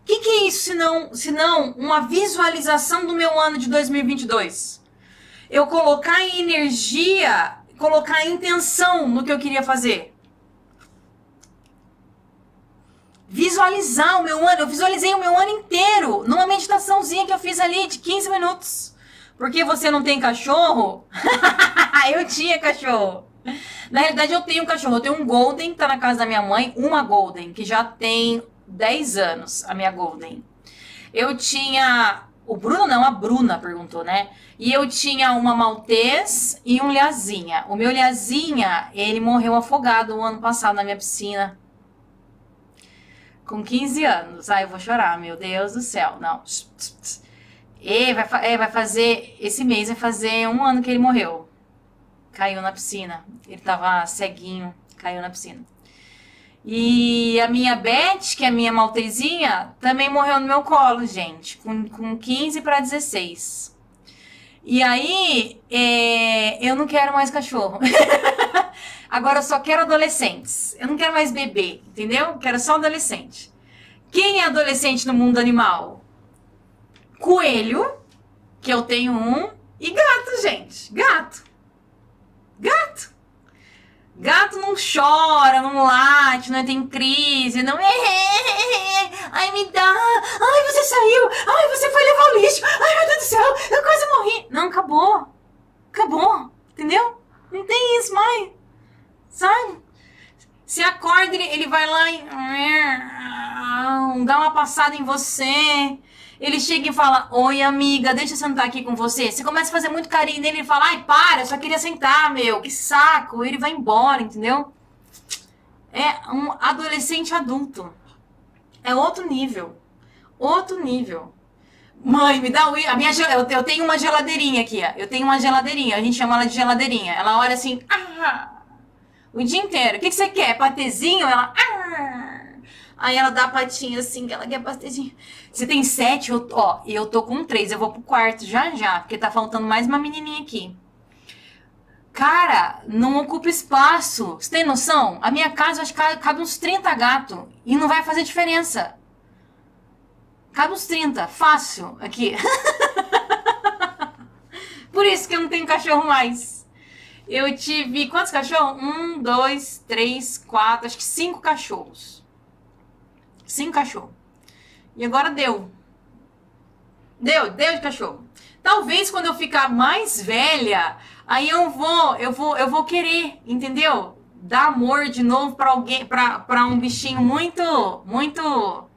O que, que é isso, senão, senão uma visualização do meu ano de 2022? Eu colocar energia, colocar intenção no que eu queria fazer. Visualizar o meu ano. Eu visualizei o meu ano inteiro numa meditaçãozinha que eu fiz ali de 15 minutos. Porque você não tem cachorro? eu tinha cachorro. Na realidade, eu tenho um cachorro. Eu tenho um Golden, tá na casa da minha mãe. Uma Golden, que já tem 10 anos, a minha Golden. Eu tinha. O Bruno não, a Bruna perguntou, né? E eu tinha uma Maltês e um Lhazinha. O meu Lhazinha, ele morreu afogado o ano passado na minha piscina com 15 anos. Ai, eu vou chorar, meu Deus do céu. Não. E vai, é, vai fazer. Esse mês vai fazer um ano que ele morreu. Caiu na piscina. Ele tava ceguinho, caiu na piscina. E a minha Beth, que é a minha maltezinha, também morreu no meu colo, gente, com, com 15 para 16. E aí, é, eu não quero mais cachorro. Agora eu só quero adolescentes. Eu não quero mais bebê, entendeu? Quero só adolescente. Quem é adolescente no mundo animal? Coelho, que eu tenho um, e gato, gente. Gato. Gato. Gato não chora, não late, não tem crise, não. Ai, me dá. Ai, você saiu. Ai, você foi levar o lixo. Ai, meu Deus do céu, eu quase morri. Não, acabou. Acabou. Entendeu? Não tem isso mais. Sabe? Se acorda, ele, ele vai lá e dá uma passada em você. Ele chega e fala: Oi, amiga, deixa eu sentar aqui com você. Você começa a fazer muito carinho nele. Ele fala: Ai, para, eu só queria sentar, meu, que saco. Ele vai embora, entendeu? É um adolescente adulto. É outro nível. Outro nível. Mãe, me dá o. A minha, eu, eu tenho uma geladeirinha aqui, ó. Eu tenho uma geladeirinha, a gente chama ela de geladeirinha. Ela olha assim, ah, o dia inteiro. O que, que você quer? Patezinho? Ela, ah. Aí ela dá patinha assim, que ela quer patezinho. Você tem sete, eu, ó, e eu tô com três. Eu vou pro quarto já já, porque tá faltando mais uma menininha aqui. Cara, não ocupa espaço. Você tem noção? A minha casa acho que cabe uns 30 gatos. E não vai fazer diferença. Cabe uns 30, fácil, aqui. Por isso que eu não tenho cachorro mais. Eu tive. Quantos cachorros? Um, dois, três, quatro, acho que cinco cachorros. Cinco cachorros. E agora deu. Deu, deu de cachorro. Talvez quando eu ficar mais velha, aí eu vou, eu vou, eu vou querer, entendeu? Dar amor de novo para alguém, para um bichinho muito, muito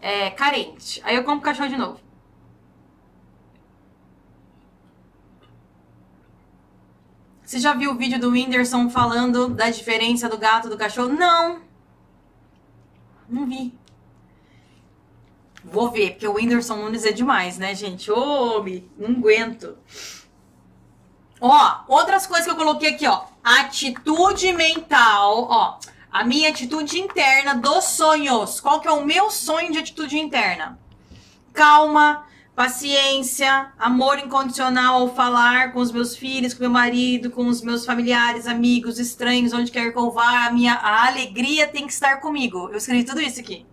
é, carente. Aí eu compro cachorro de novo. Você já viu o vídeo do Whindersson falando da diferença do gato do cachorro? Não. Não vi. Vou ver, porque o Whindersson Nunes é demais, né, gente? Ô, oh, não aguento. Ó, outras coisas que eu coloquei aqui, ó. Atitude mental, ó a minha atitude interna dos sonhos. Qual que é o meu sonho de atitude interna? Calma, paciência, amor incondicional ao falar com os meus filhos, com meu marido, com os meus familiares, amigos, estranhos, onde quer que eu vá, a minha a alegria tem que estar comigo. Eu escrevi tudo isso aqui.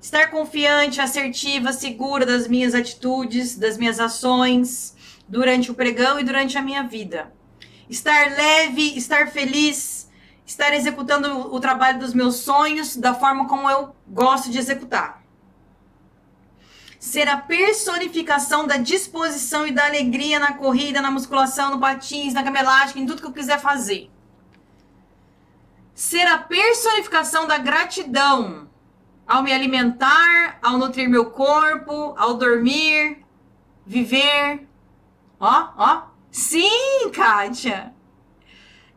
Estar confiante, assertiva, segura das minhas atitudes, das minhas ações durante o pregão e durante a minha vida. Estar leve, estar feliz, estar executando o trabalho dos meus sonhos da forma como eu gosto de executar. Ser a personificação da disposição e da alegria na corrida, na musculação, no patins, na elástica, em tudo que eu quiser fazer. Ser a personificação da gratidão ao me alimentar, ao nutrir meu corpo, ao dormir, viver. Ó, ó. Sim, Kátia.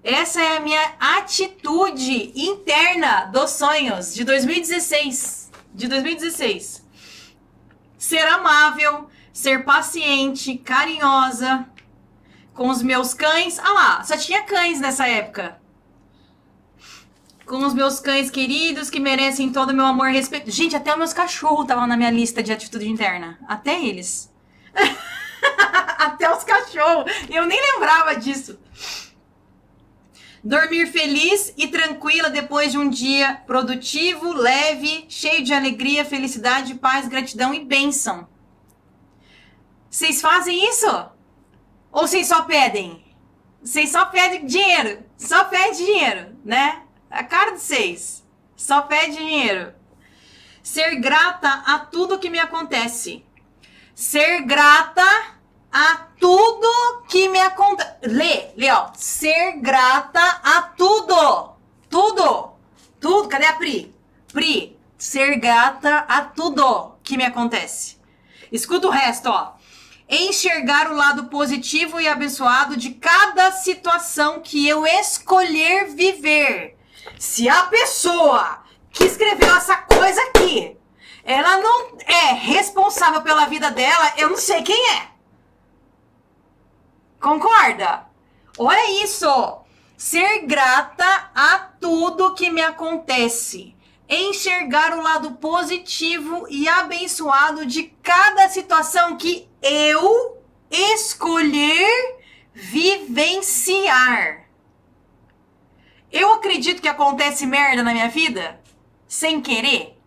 Essa é a minha atitude interna dos sonhos de 2016. De 2016. Ser amável, ser paciente, carinhosa com os meus cães. Ah lá, só tinha cães nessa época. Com os meus cães queridos que merecem todo o meu amor e respeito. Gente, até os meus cachorros estavam na minha lista de atitude interna. Até eles. até os cachorros. Eu nem lembrava disso. Dormir feliz e tranquila depois de um dia produtivo, leve, cheio de alegria, felicidade, paz, gratidão e bênção. Vocês fazem isso? Ou vocês só pedem? Vocês só pedem dinheiro. Só pede dinheiro, né? A cara de vocês. Só pede dinheiro. Ser grata a tudo que me acontece. Ser grata a tudo que me acontece. Lê, lê, ó. Ser grata a tudo. Tudo. Tudo. Cadê a Pri? Pri, ser grata a tudo que me acontece. Escuta o resto, ó. Enxergar o lado positivo e abençoado de cada situação que eu escolher viver. Se a pessoa que escreveu essa coisa aqui, ela não é responsável pela vida dela, eu não sei quem é. Concorda? Olha isso! Ser grata a tudo que me acontece. Enxergar o lado positivo e abençoado de cada situação que eu escolher vivenciar. Eu acredito que acontece merda na minha vida sem querer.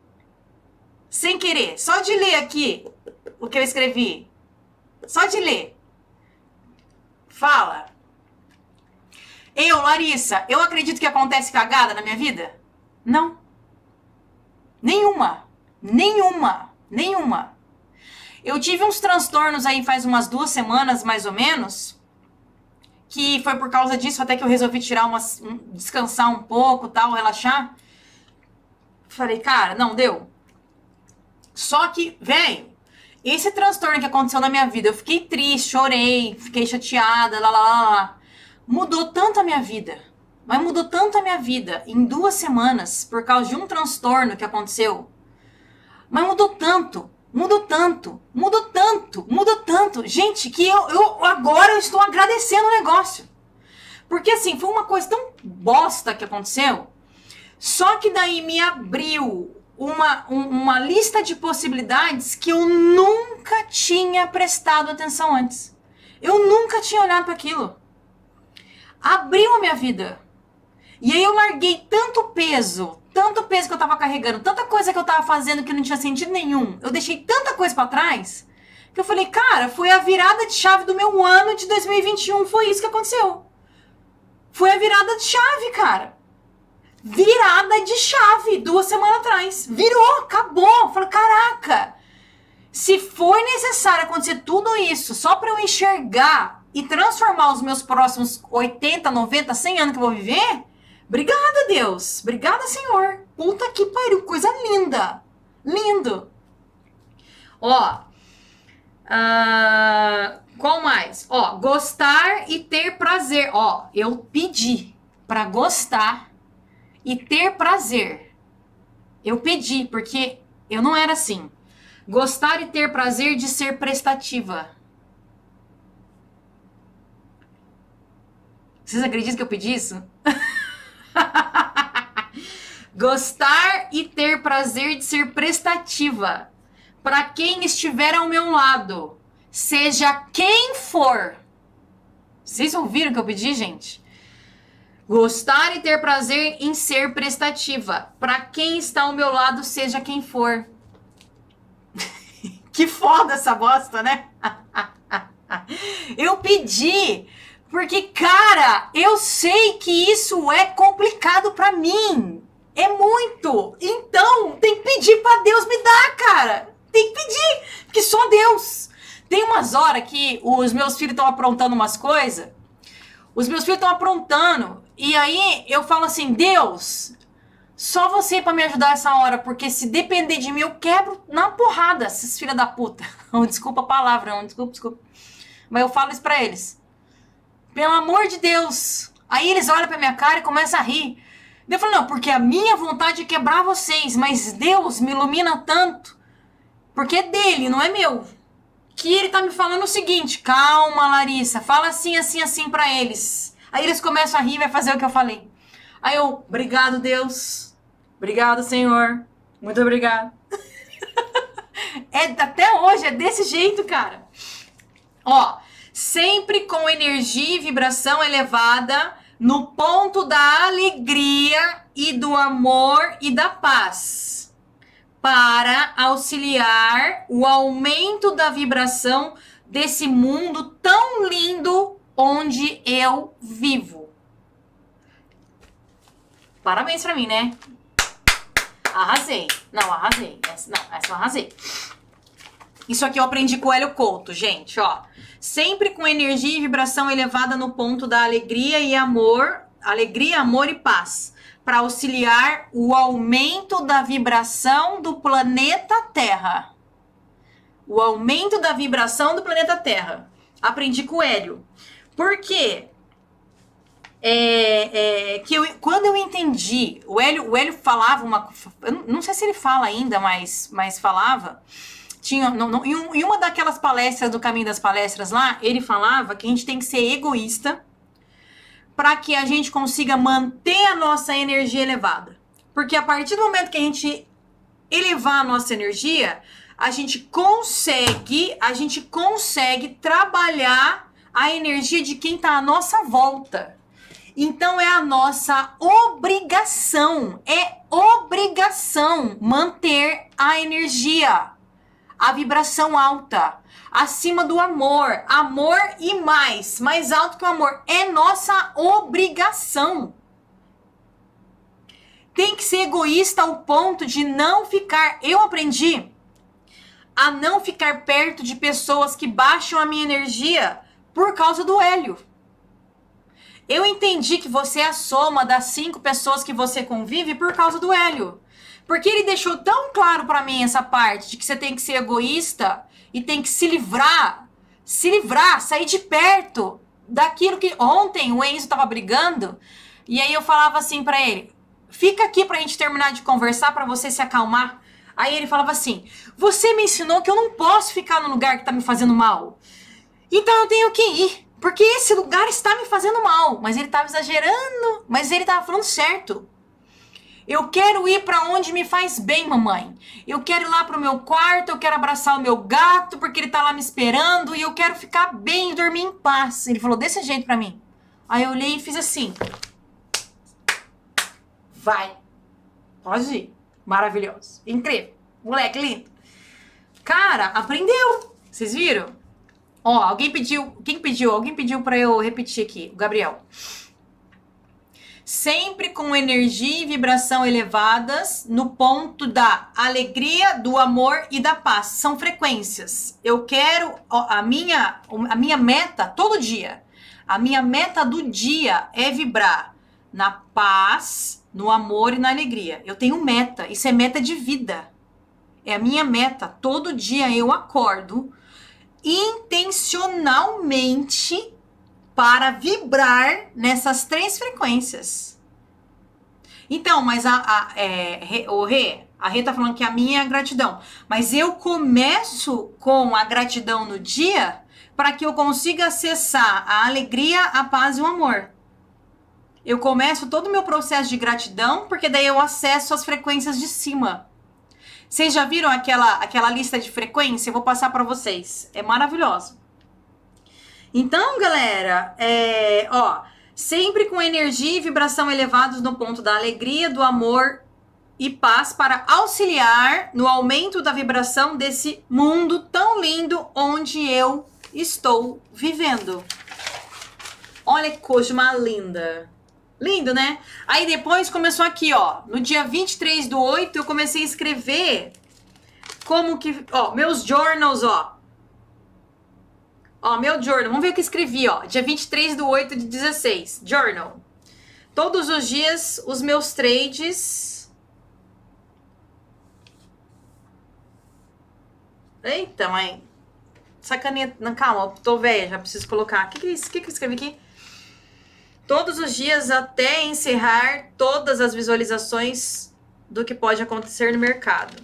Sem querer. Só de ler aqui o que eu escrevi. Só de ler. Fala. Eu, Larissa, eu acredito que acontece cagada na minha vida? Não. Nenhuma. Nenhuma. Nenhuma. Eu tive uns transtornos aí faz umas duas semanas, mais ou menos, que foi por causa disso até que eu resolvi tirar umas. Um, descansar um pouco, tal, relaxar. Falei, cara, não deu. Só que, velho, esse transtorno que aconteceu na minha vida, eu fiquei triste, chorei, fiquei chateada, lá, lá, lá, lá. Mudou tanto a minha vida. Mas mudou tanto a minha vida em duas semanas por causa de um transtorno que aconteceu. Mas mudou tanto, mudou tanto, mudou tanto, mudou tanto. Gente, que eu, eu agora eu estou agradecendo o negócio. Porque assim, foi uma coisa tão bosta que aconteceu. Só que daí me abriu uma, um, uma lista de possibilidades que eu nunca tinha prestado atenção antes. Eu nunca tinha olhado para aquilo. Abriu a minha vida. E aí eu larguei tanto peso, tanto peso que eu tava carregando, tanta coisa que eu tava fazendo que não tinha sentido nenhum. Eu deixei tanta coisa para trás que eu falei, cara, foi a virada de chave do meu ano de 2021, foi isso que aconteceu. Foi a virada de chave, cara. Virada de chave duas semanas atrás. Virou, acabou. Falei, caraca. Se foi necessário acontecer tudo isso só para eu enxergar e transformar os meus próximos 80, 90, 100 anos que eu vou viver, obrigada, Deus. Obrigada, Senhor. Puta que pariu, coisa linda. Lindo. Ó, uh, qual mais? Ó, gostar e ter prazer. Ó, eu pedi para gostar e ter prazer. Eu pedi, porque eu não era assim. Gostar e ter prazer de ser prestativa. Vocês acreditam que eu pedi isso? Gostar e ter prazer de ser prestativa para quem estiver ao meu lado seja quem for. Vocês ouviram o que eu pedi, gente? Gostar e ter prazer em ser prestativa. Para quem está ao meu lado, seja quem for. que foda essa bosta, né? eu pedi porque, cara, eu sei que isso é complicado para mim. É muito. Então, tem que pedir para Deus me dar, cara. Tem que pedir, porque só Deus. Tem umas horas que os meus filhos estão aprontando umas coisas. Os meus filhos estão aprontando. E aí eu falo assim: Deus, só você para me ajudar essa hora, porque se depender de mim, eu quebro na porrada esses filha da puta. desculpa a palavra, não, desculpa, desculpa. Mas eu falo isso pra eles. Pelo amor de Deus. Aí eles olham pra minha cara e começam a rir. Eu falo, não, porque a minha vontade é quebrar vocês, mas Deus me ilumina tanto. Porque é dele, não é meu que ele tá me falando o seguinte: calma, Larissa, fala assim, assim, assim para eles. Aí eles começam a rir vai fazer o que eu falei. Aí eu, obrigado, Deus. Obrigado, Senhor. Muito obrigado. é, até hoje é desse jeito, cara. Ó, sempre com energia e vibração elevada no ponto da alegria e do amor e da paz para auxiliar o aumento da vibração desse mundo tão lindo onde eu vivo. Parabéns para mim, né? Arrasei. Não, arrasei. Essa, não, essa eu arrasei. Isso aqui eu aprendi com o Hélio Couto, gente, ó. Sempre com energia e vibração elevada no ponto da alegria e amor, alegria, amor e paz para auxiliar o aumento da vibração do planeta Terra. O aumento da vibração do planeta Terra. Aprendi com o Hélio. Por quê? É, é, que eu, quando eu entendi, o Hélio, o Hélio falava uma. Não sei se ele fala ainda, mas, mas falava. Tinha, não, não, em, um, em uma daquelas palestras do Caminho das Palestras lá, ele falava que a gente tem que ser egoísta para que a gente consiga manter a nossa energia elevada. Porque a partir do momento que a gente elevar a nossa energia, a gente consegue, a gente consegue trabalhar a energia de quem está à nossa volta. Então é a nossa obrigação, é obrigação manter a energia, a vibração alta acima do amor. Amor e mais, mais alto que o amor. É nossa obrigação. Tem que ser egoísta ao ponto de não ficar. Eu aprendi a não ficar perto de pessoas que baixam a minha energia por causa do hélio. Eu entendi que você é a soma das cinco pessoas que você convive por causa do hélio. Porque ele deixou tão claro para mim essa parte de que você tem que ser egoísta e tem que se livrar, se livrar, sair de perto daquilo que ontem o Enzo tava brigando, e aí eu falava assim para ele: "Fica aqui pra gente terminar de conversar para você se acalmar". Aí ele falava assim: Você me ensinou que eu não posso ficar no lugar que tá me fazendo mal. Então eu tenho que ir. Porque esse lugar está me fazendo mal. Mas ele estava exagerando. Mas ele estava falando certo. Eu quero ir para onde me faz bem, mamãe. Eu quero ir lá pro meu quarto, eu quero abraçar o meu gato porque ele tá lá me esperando e eu quero ficar bem e dormir em paz. Ele falou desse jeito para mim. Aí eu olhei e fiz assim. Vai. Pode ir. Maravilhoso. Incrível. Moleque lindo. Cara, aprendeu. Vocês viram? Ó, alguém pediu. Quem pediu? Alguém pediu para eu repetir aqui. O Gabriel sempre com energia e vibração elevadas no ponto da alegria, do amor e da paz. São frequências. Eu quero a minha a minha meta todo dia. A minha meta do dia é vibrar na paz, no amor e na alegria. Eu tenho meta, isso é meta de vida. É a minha meta. Todo dia eu acordo intencionalmente para vibrar nessas três frequências. Então, mas a, a é, o Rê, a Rê tá falando que a minha é a gratidão. Mas eu começo com a gratidão no dia para que eu consiga acessar a alegria, a paz e o amor. Eu começo todo o meu processo de gratidão, porque daí eu acesso as frequências de cima. Vocês já viram aquela, aquela lista de frequência? Eu vou passar para vocês. É maravilhoso. Então, galera, é, ó, sempre com energia e vibração elevados no ponto da alegria, do amor e paz para auxiliar no aumento da vibração desse mundo tão lindo onde eu estou vivendo. Olha que coisa linda. Lindo, né? Aí depois começou aqui, ó. No dia 23 do 8, eu comecei a escrever como que. Ó, meus journals, ó. Ó, meu journal, vamos ver o que escrevi, ó. Dia 23 do 8 de 16. Journal. Todos os dias, os meus trades. Eita, mãe. Sacaninha. Não, calma, tô velha, já preciso colocar. O que, que, é que, que eu escrevi aqui? Todos os dias até encerrar todas as visualizações do que pode acontecer no mercado.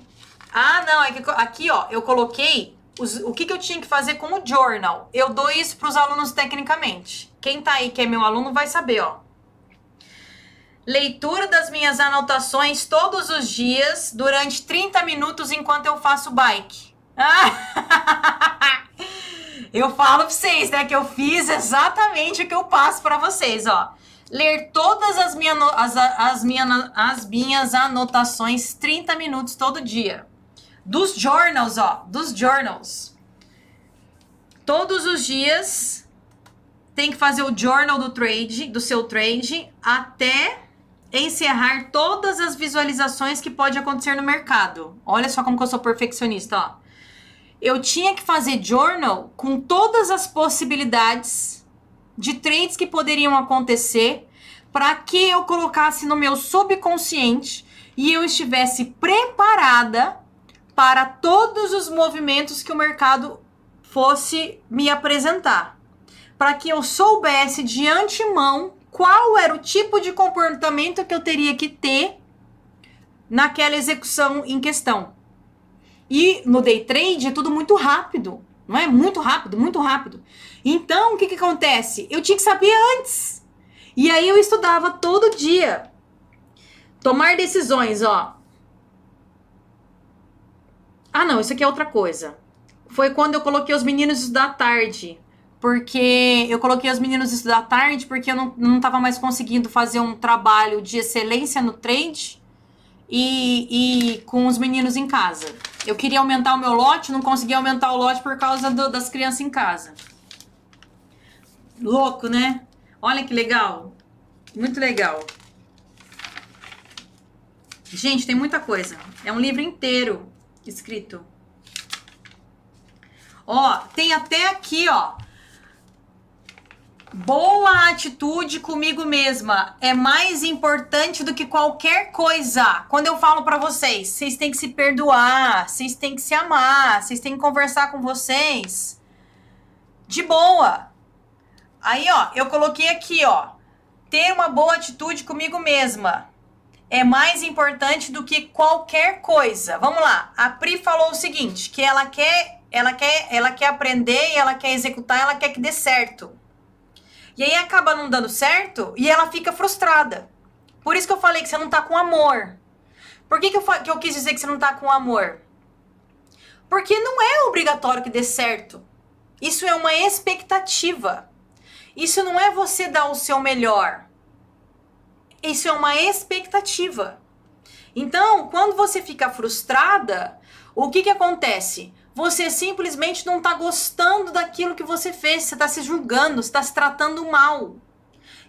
Ah, não, é que aqui, ó, eu coloquei os, o que, que eu tinha que fazer com o journal. Eu dou isso para os alunos tecnicamente. Quem tá aí que é meu aluno vai saber, ó. Leitura das minhas anotações todos os dias durante 30 minutos enquanto eu faço bike. eu falo para vocês, né, que eu fiz exatamente o que eu passo para vocês, ó. Ler todas as, minha, as, as, minha, as minhas anotações 30 minutos todo dia. Dos journals, ó, dos journals. Todos os dias tem que fazer o journal do trade, do seu trade, até encerrar todas as visualizações que pode acontecer no mercado. Olha só como que eu sou perfeccionista, ó. Eu tinha que fazer journal com todas as possibilidades de trades que poderiam acontecer para que eu colocasse no meu subconsciente e eu estivesse preparada para todos os movimentos que o mercado fosse me apresentar, para que eu soubesse de antemão qual era o tipo de comportamento que eu teria que ter naquela execução em questão. E no day trade é tudo muito rápido, não é? Muito rápido, muito rápido. Então, o que, que acontece? Eu tinha que saber antes. E aí eu estudava todo dia. Tomar decisões, ó. Ah, não, isso aqui é outra coisa. Foi quando eu coloquei os meninos estudar tarde. Porque eu coloquei os meninos estudar tarde porque eu não, não mais conseguindo fazer um trabalho de excelência no trade e, e com os meninos em casa. Eu queria aumentar o meu lote, não conseguia aumentar o lote por causa do, das crianças em casa. Louco, né? Olha que legal. Muito legal. Gente, tem muita coisa. É um livro inteiro escrito. Ó, tem até aqui, ó. Boa atitude comigo mesma é mais importante do que qualquer coisa. Quando eu falo para vocês, vocês têm que se perdoar, vocês têm que se amar, vocês têm que conversar com vocês de boa. Aí, ó, eu coloquei aqui, ó, ter uma boa atitude comigo mesma é mais importante do que qualquer coisa. Vamos lá. A Pri falou o seguinte, que ela quer, ela quer, ela quer aprender e ela quer executar, ela quer que dê certo. E aí acaba não dando certo e ela fica frustrada. Por isso que eu falei que você não tá com amor. Por que, que, eu, que eu quis dizer que você não tá com amor? Porque não é obrigatório que dê certo. Isso é uma expectativa. Isso não é você dar o seu melhor. Isso é uma expectativa. Então, quando você fica frustrada, o que, que acontece? Você simplesmente não está gostando daquilo que você fez, você está se julgando, você está se tratando mal.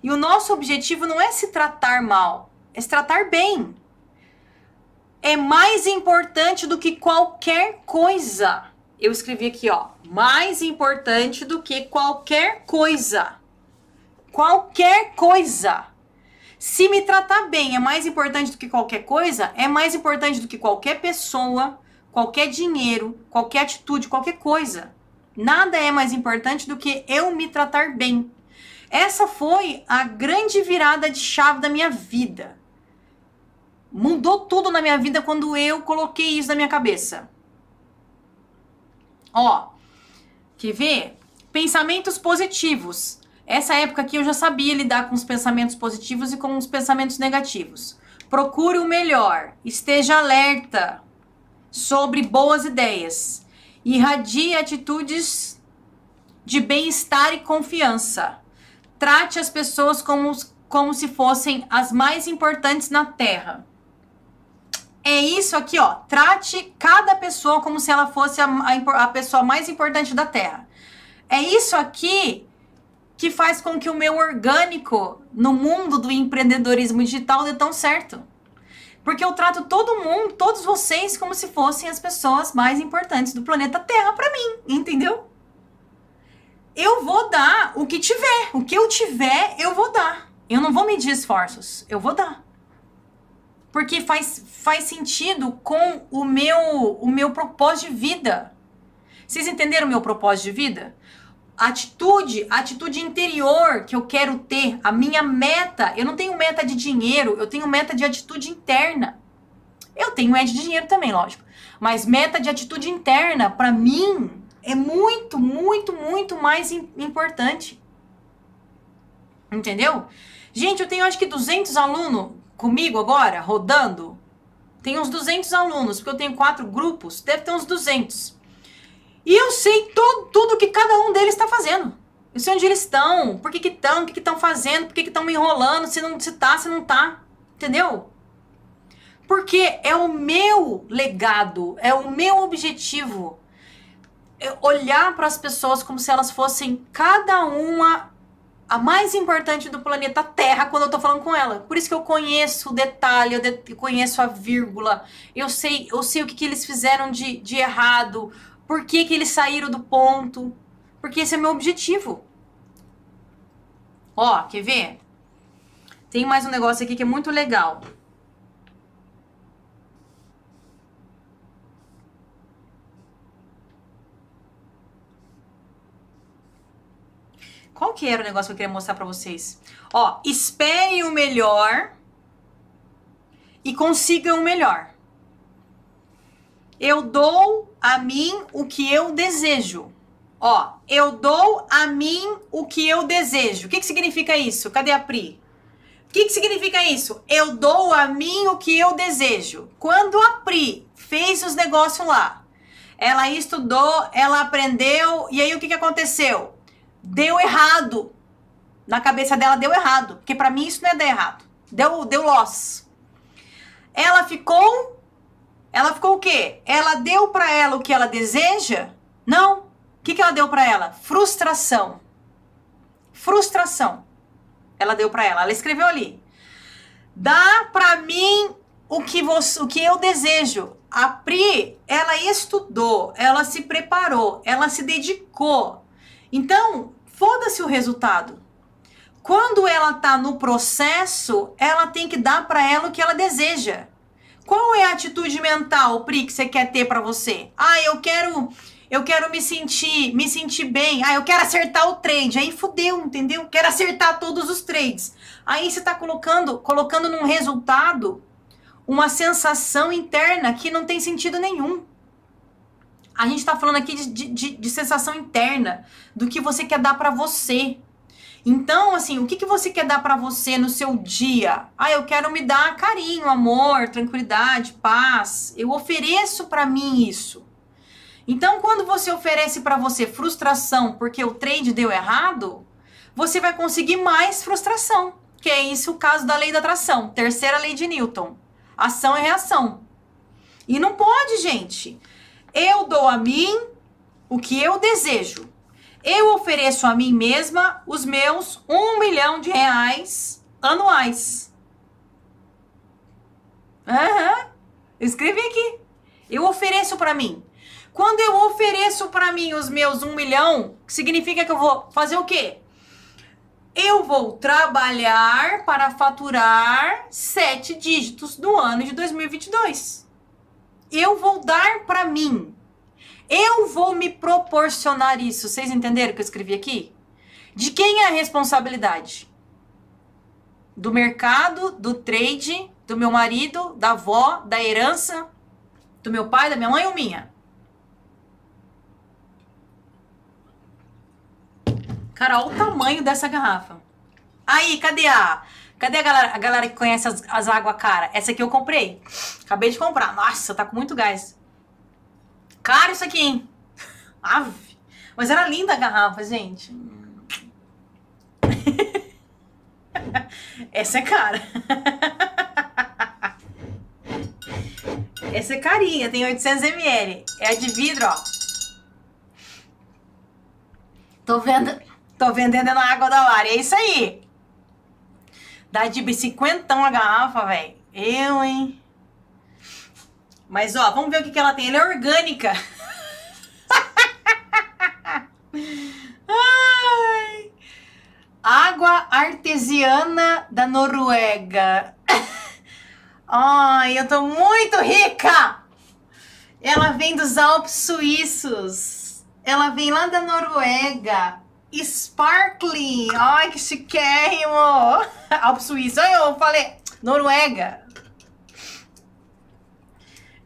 E o nosso objetivo não é se tratar mal, é se tratar bem. É mais importante do que qualquer coisa. Eu escrevi aqui, ó, mais importante do que qualquer coisa. Qualquer coisa. Se me tratar bem é mais importante do que qualquer coisa, é mais importante do que qualquer pessoa, qualquer dinheiro, qualquer atitude, qualquer coisa. Nada é mais importante do que eu me tratar bem. Essa foi a grande virada de chave da minha vida. Mudou tudo na minha vida quando eu coloquei isso na minha cabeça. Ó, quer ver? Pensamentos positivos. Essa época aqui eu já sabia lidar com os pensamentos positivos e com os pensamentos negativos. Procure o melhor, esteja alerta sobre boas ideias, irradie atitudes de bem-estar e confiança. Trate as pessoas como, como se fossem as mais importantes na Terra. É isso aqui, ó. Trate cada pessoa como se ela fosse a, a, a pessoa mais importante da Terra. É isso aqui que faz com que o meu orgânico no mundo do empreendedorismo digital dê tão certo. Porque eu trato todo mundo, todos vocês, como se fossem as pessoas mais importantes do planeta Terra para mim, entendeu? Eu vou dar o que tiver, o que eu tiver, eu vou dar. Eu não vou medir esforços, eu vou dar. Porque faz, faz sentido com o meu, o meu propósito de vida. Vocês entenderam o meu propósito de vida? Atitude, atitude interior que eu quero ter, a minha meta. Eu não tenho meta de dinheiro, eu tenho meta de atitude interna. Eu tenho meta de dinheiro também, lógico. Mas meta de atitude interna, para mim, é muito, muito, muito mais importante. Entendeu? Gente, eu tenho acho que 200 alunos comigo agora, rodando. Tem uns 200 alunos, porque eu tenho quatro grupos, deve ter uns 200. E eu sei todo, tudo que cada um deles está fazendo. Eu sei onde eles estão, por que estão, o que estão fazendo, por que estão me enrolando, se não se tá, se não tá. Entendeu? Porque é o meu legado, é o meu objetivo. É olhar para as pessoas como se elas fossem cada uma a mais importante do planeta Terra quando eu tô falando com ela. Por isso que eu conheço o detalhe, eu, de, eu conheço a vírgula, eu sei, eu sei o que, que eles fizeram de, de errado, por que, que eles saíram do ponto? Porque esse é meu objetivo. Ó, quer ver? Tem mais um negócio aqui que é muito legal. Qual que era o negócio que eu queria mostrar para vocês? Ó, espere o melhor e consiga o melhor. Eu dou a mim o que eu desejo. Ó, eu dou a mim o que eu desejo. O que, que significa isso? Cadê a Pri? O que, que significa isso? Eu dou a mim o que eu desejo. Quando a Pri fez os negócios lá, ela estudou, ela aprendeu, e aí o que, que aconteceu? Deu errado. Na cabeça dela deu errado. Porque para mim isso não é dar errado. Deu, deu loss. Ela ficou ela ficou o quê? Ela deu para ela o que ela deseja? Não. O que, que ela deu para ela? Frustração. Frustração. Ela deu para ela. Ela escreveu ali. Dá para mim o que, você, o que eu desejo. A Pri, ela estudou, ela se preparou, ela se dedicou. Então, foda-se o resultado. Quando ela tá no processo, ela tem que dar para ela o que ela deseja. Qual é a atitude mental, Pri, que você quer ter para você? Ah, eu quero eu quero me sentir, me sentir bem. Ah, eu quero acertar o trade. Aí fudeu, entendeu? Quero acertar todos os trades. Aí você tá colocando, colocando num resultado uma sensação interna que não tem sentido nenhum. A gente está falando aqui de, de, de, sensação interna, do que você quer dar para você. Então, assim, o que, que você quer dar para você no seu dia? Ah, eu quero me dar carinho, amor, tranquilidade, paz. Eu ofereço para mim isso. Então, quando você oferece para você frustração porque o trade deu errado, você vai conseguir mais frustração. Que é isso o caso da lei da atração, terceira lei de Newton. Ação e reação. E não pode, gente. Eu dou a mim o que eu desejo. Eu ofereço a mim mesma os meus um milhão de reais anuais. Uhum. Escrevi aqui. Eu ofereço para mim. Quando eu ofereço para mim os meus um milhão, significa que eu vou fazer o quê? Eu vou trabalhar para faturar sete dígitos do ano de 2022. Eu vou dar para mim. Eu vou me proporcionar isso. Vocês entenderam o que eu escrevi aqui? De quem é a responsabilidade? Do mercado, do trade, do meu marido, da avó, da herança, do meu pai, da minha mãe ou minha? Cara, olha o tamanho dessa garrafa. Aí, cadê a. Cadê a galera, a galera que conhece as, as águas cara? Essa aqui eu comprei. Acabei de comprar. Nossa, tá com muito gás. Cara, isso aqui, hein? Ave. Mas era linda a garrafa, gente. Essa é cara. Essa é carinha, tem 800 ml. É a de vidro, ó. Tô vendo, tô vendendo na água da Lara. É isso aí. Dá de 50 a garrafa, velho. Eu, hein? Mas, ó, vamos ver o que, que ela tem. Ela é orgânica. Ai. Água artesiana da Noruega. Ai, eu tô muito rica! Ela vem dos Alpes suíços. Ela vem lá da Noruega. Sparkling. Ai, que chiquérrimo. Alpes suíços. Ai, eu falei Noruega.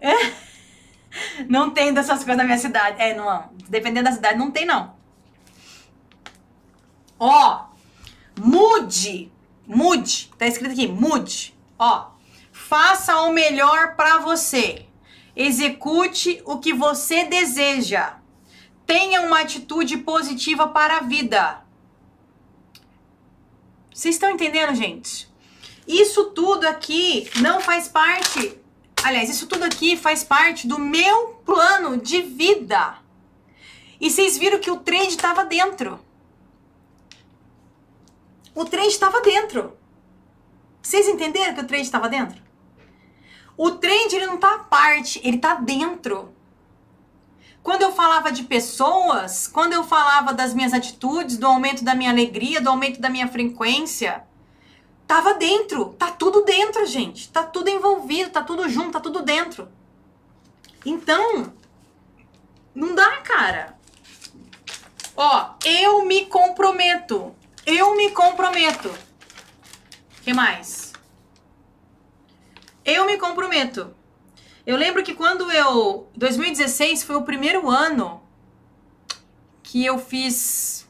Não tem dessas coisas na minha cidade. É, não. Dependendo da cidade, não tem, não. Ó, mude. Mude. Tá escrito aqui, mude. Ó, faça o melhor para você. Execute o que você deseja. Tenha uma atitude positiva para a vida. Vocês estão entendendo, gente? Isso tudo aqui não faz parte Aliás, isso tudo aqui faz parte do meu plano de vida. E vocês viram que o trade estava dentro. O trade estava dentro. Vocês entenderam que o trade estava dentro? O trade ele não está à parte, ele está dentro. Quando eu falava de pessoas, quando eu falava das minhas atitudes, do aumento da minha alegria, do aumento da minha frequência, Tava dentro, tá tudo dentro, gente. Tá tudo envolvido, tá tudo junto, tá tudo dentro. Então, não dá, cara. Ó, eu me comprometo. Eu me comprometo. que mais? Eu me comprometo. Eu lembro que quando eu 2016 foi o primeiro ano que eu fiz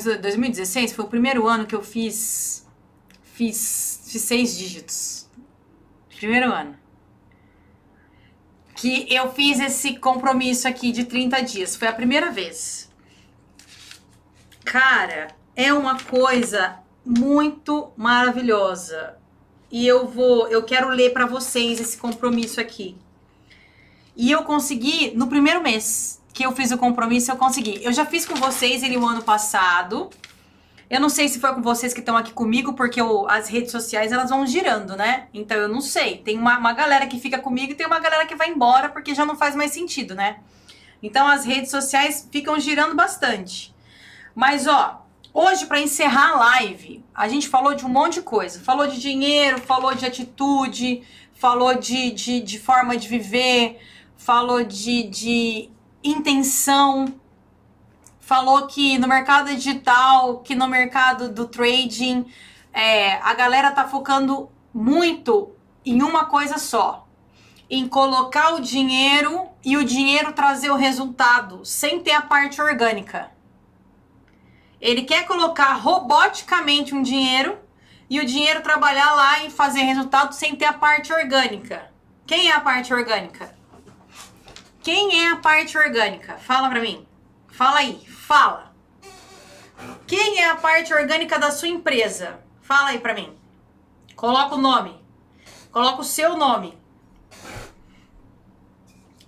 foi 2016, foi o primeiro ano que eu fiz. Fiz, fiz seis dígitos. Primeiro ano. Que eu fiz esse compromisso aqui de 30 dias. Foi a primeira vez. Cara, é uma coisa muito maravilhosa. E eu vou, eu quero ler para vocês esse compromisso aqui. E eu consegui no primeiro mês que eu fiz o compromisso, eu consegui. Eu já fiz com vocês ele o ano passado. Eu não sei se foi com vocês que estão aqui comigo, porque eu, as redes sociais elas vão girando, né? Então eu não sei. Tem uma, uma galera que fica comigo e tem uma galera que vai embora porque já não faz mais sentido, né? Então as redes sociais ficam girando bastante. Mas ó, hoje para encerrar a live, a gente falou de um monte de coisa. Falou de dinheiro, falou de atitude, falou de, de, de forma de viver, falou de, de intenção. Falou que no mercado digital, que no mercado do trading, é, a galera tá focando muito em uma coisa só. Em colocar o dinheiro e o dinheiro trazer o resultado, sem ter a parte orgânica. Ele quer colocar roboticamente um dinheiro e o dinheiro trabalhar lá e fazer resultado sem ter a parte orgânica. Quem é a parte orgânica? Quem é a parte orgânica? Fala pra mim. Fala aí, fala. Quem é a parte orgânica da sua empresa? Fala aí pra mim. Coloca o nome. Coloca o seu nome.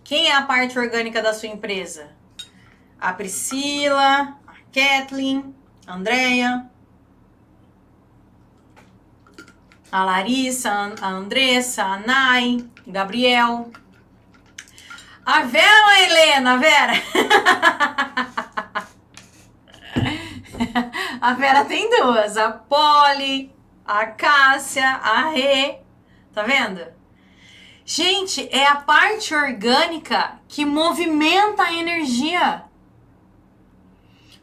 Quem é a parte orgânica da sua empresa? A Priscila, a Kathleen, a Andrea, a Larissa, a Andressa, a Nai, Gabriel. A Vera ou a Helena, a Vera? a Vera tem duas, a Polly, a Cássia, a Rê. Tá vendo? Gente, é a parte orgânica que movimenta a energia.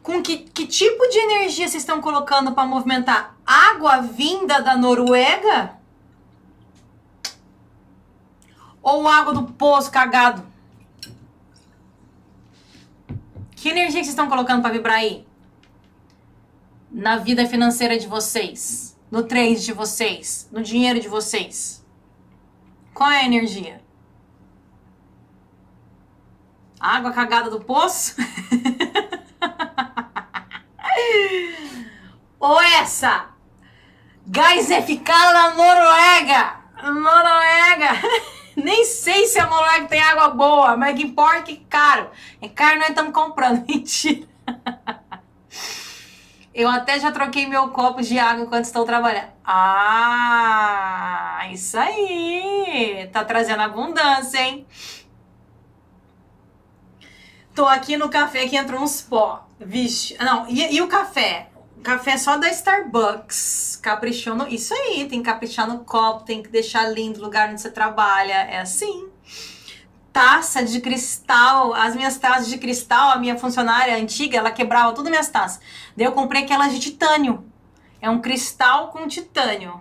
Com que, que tipo de energia vocês estão colocando para movimentar? Água vinda da Noruega? Ou água do poço cagado? Que energia que vocês estão colocando para vibrar aí? Na vida financeira de vocês, no trade de vocês, no dinheiro de vocês. Qual é a energia? Água cagada do poço? Ou essa? Gás eficaz na Noruega! Noruega! Nem sei se a Noruega tem água boa, mas que importa que caro. É caro, nós estamos comprando. Mentira. Eu até já troquei meu copo de água enquanto estou trabalhando. Ah, isso aí. Tá trazendo abundância, hein? Tô aqui no café que entrou uns pó. Vixe. Não, e, e o café? Café só da Starbucks. Caprichou no. Isso aí, tem que caprichar no copo, tem que deixar lindo o lugar onde você trabalha. É assim taça de cristal, as minhas taças de cristal, a minha funcionária antiga, ela quebrava todas as minhas taças. Daí eu comprei aquelas de titânio. É um cristal com titânio.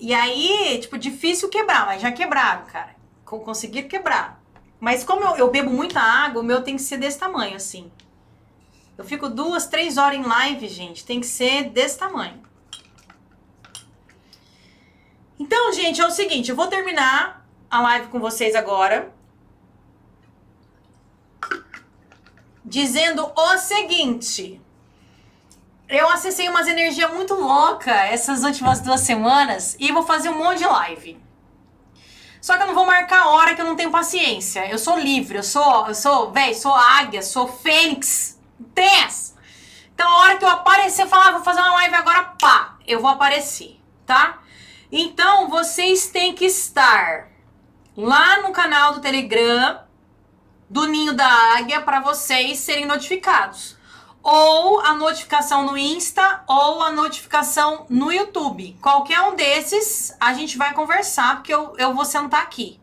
E aí, tipo, difícil quebrar, mas já quebraram, cara. Conseguiram quebrar. Mas como eu, eu bebo muita água, o meu tem que ser desse tamanho, assim. Eu fico duas, três horas em live, gente. Tem que ser desse tamanho. Então, gente, é o seguinte, eu vou terminar a live com vocês agora. Dizendo o seguinte. Eu acessei umas energias muito loucas essas últimas duas semanas e vou fazer um monte de live. Só que eu não vou marcar a hora que eu não tenho paciência. Eu sou livre, eu sou, eu sou, velho, sou águia, sou fênix, três. Então a hora que eu aparecer, falar, ah, vou fazer uma live agora, pá, eu vou aparecer, tá? Então vocês têm que estar lá no canal do Telegram do Ninho da Águia para vocês serem notificados. Ou a notificação no Insta ou a notificação no YouTube. Qualquer um desses a gente vai conversar, porque eu, eu vou sentar aqui.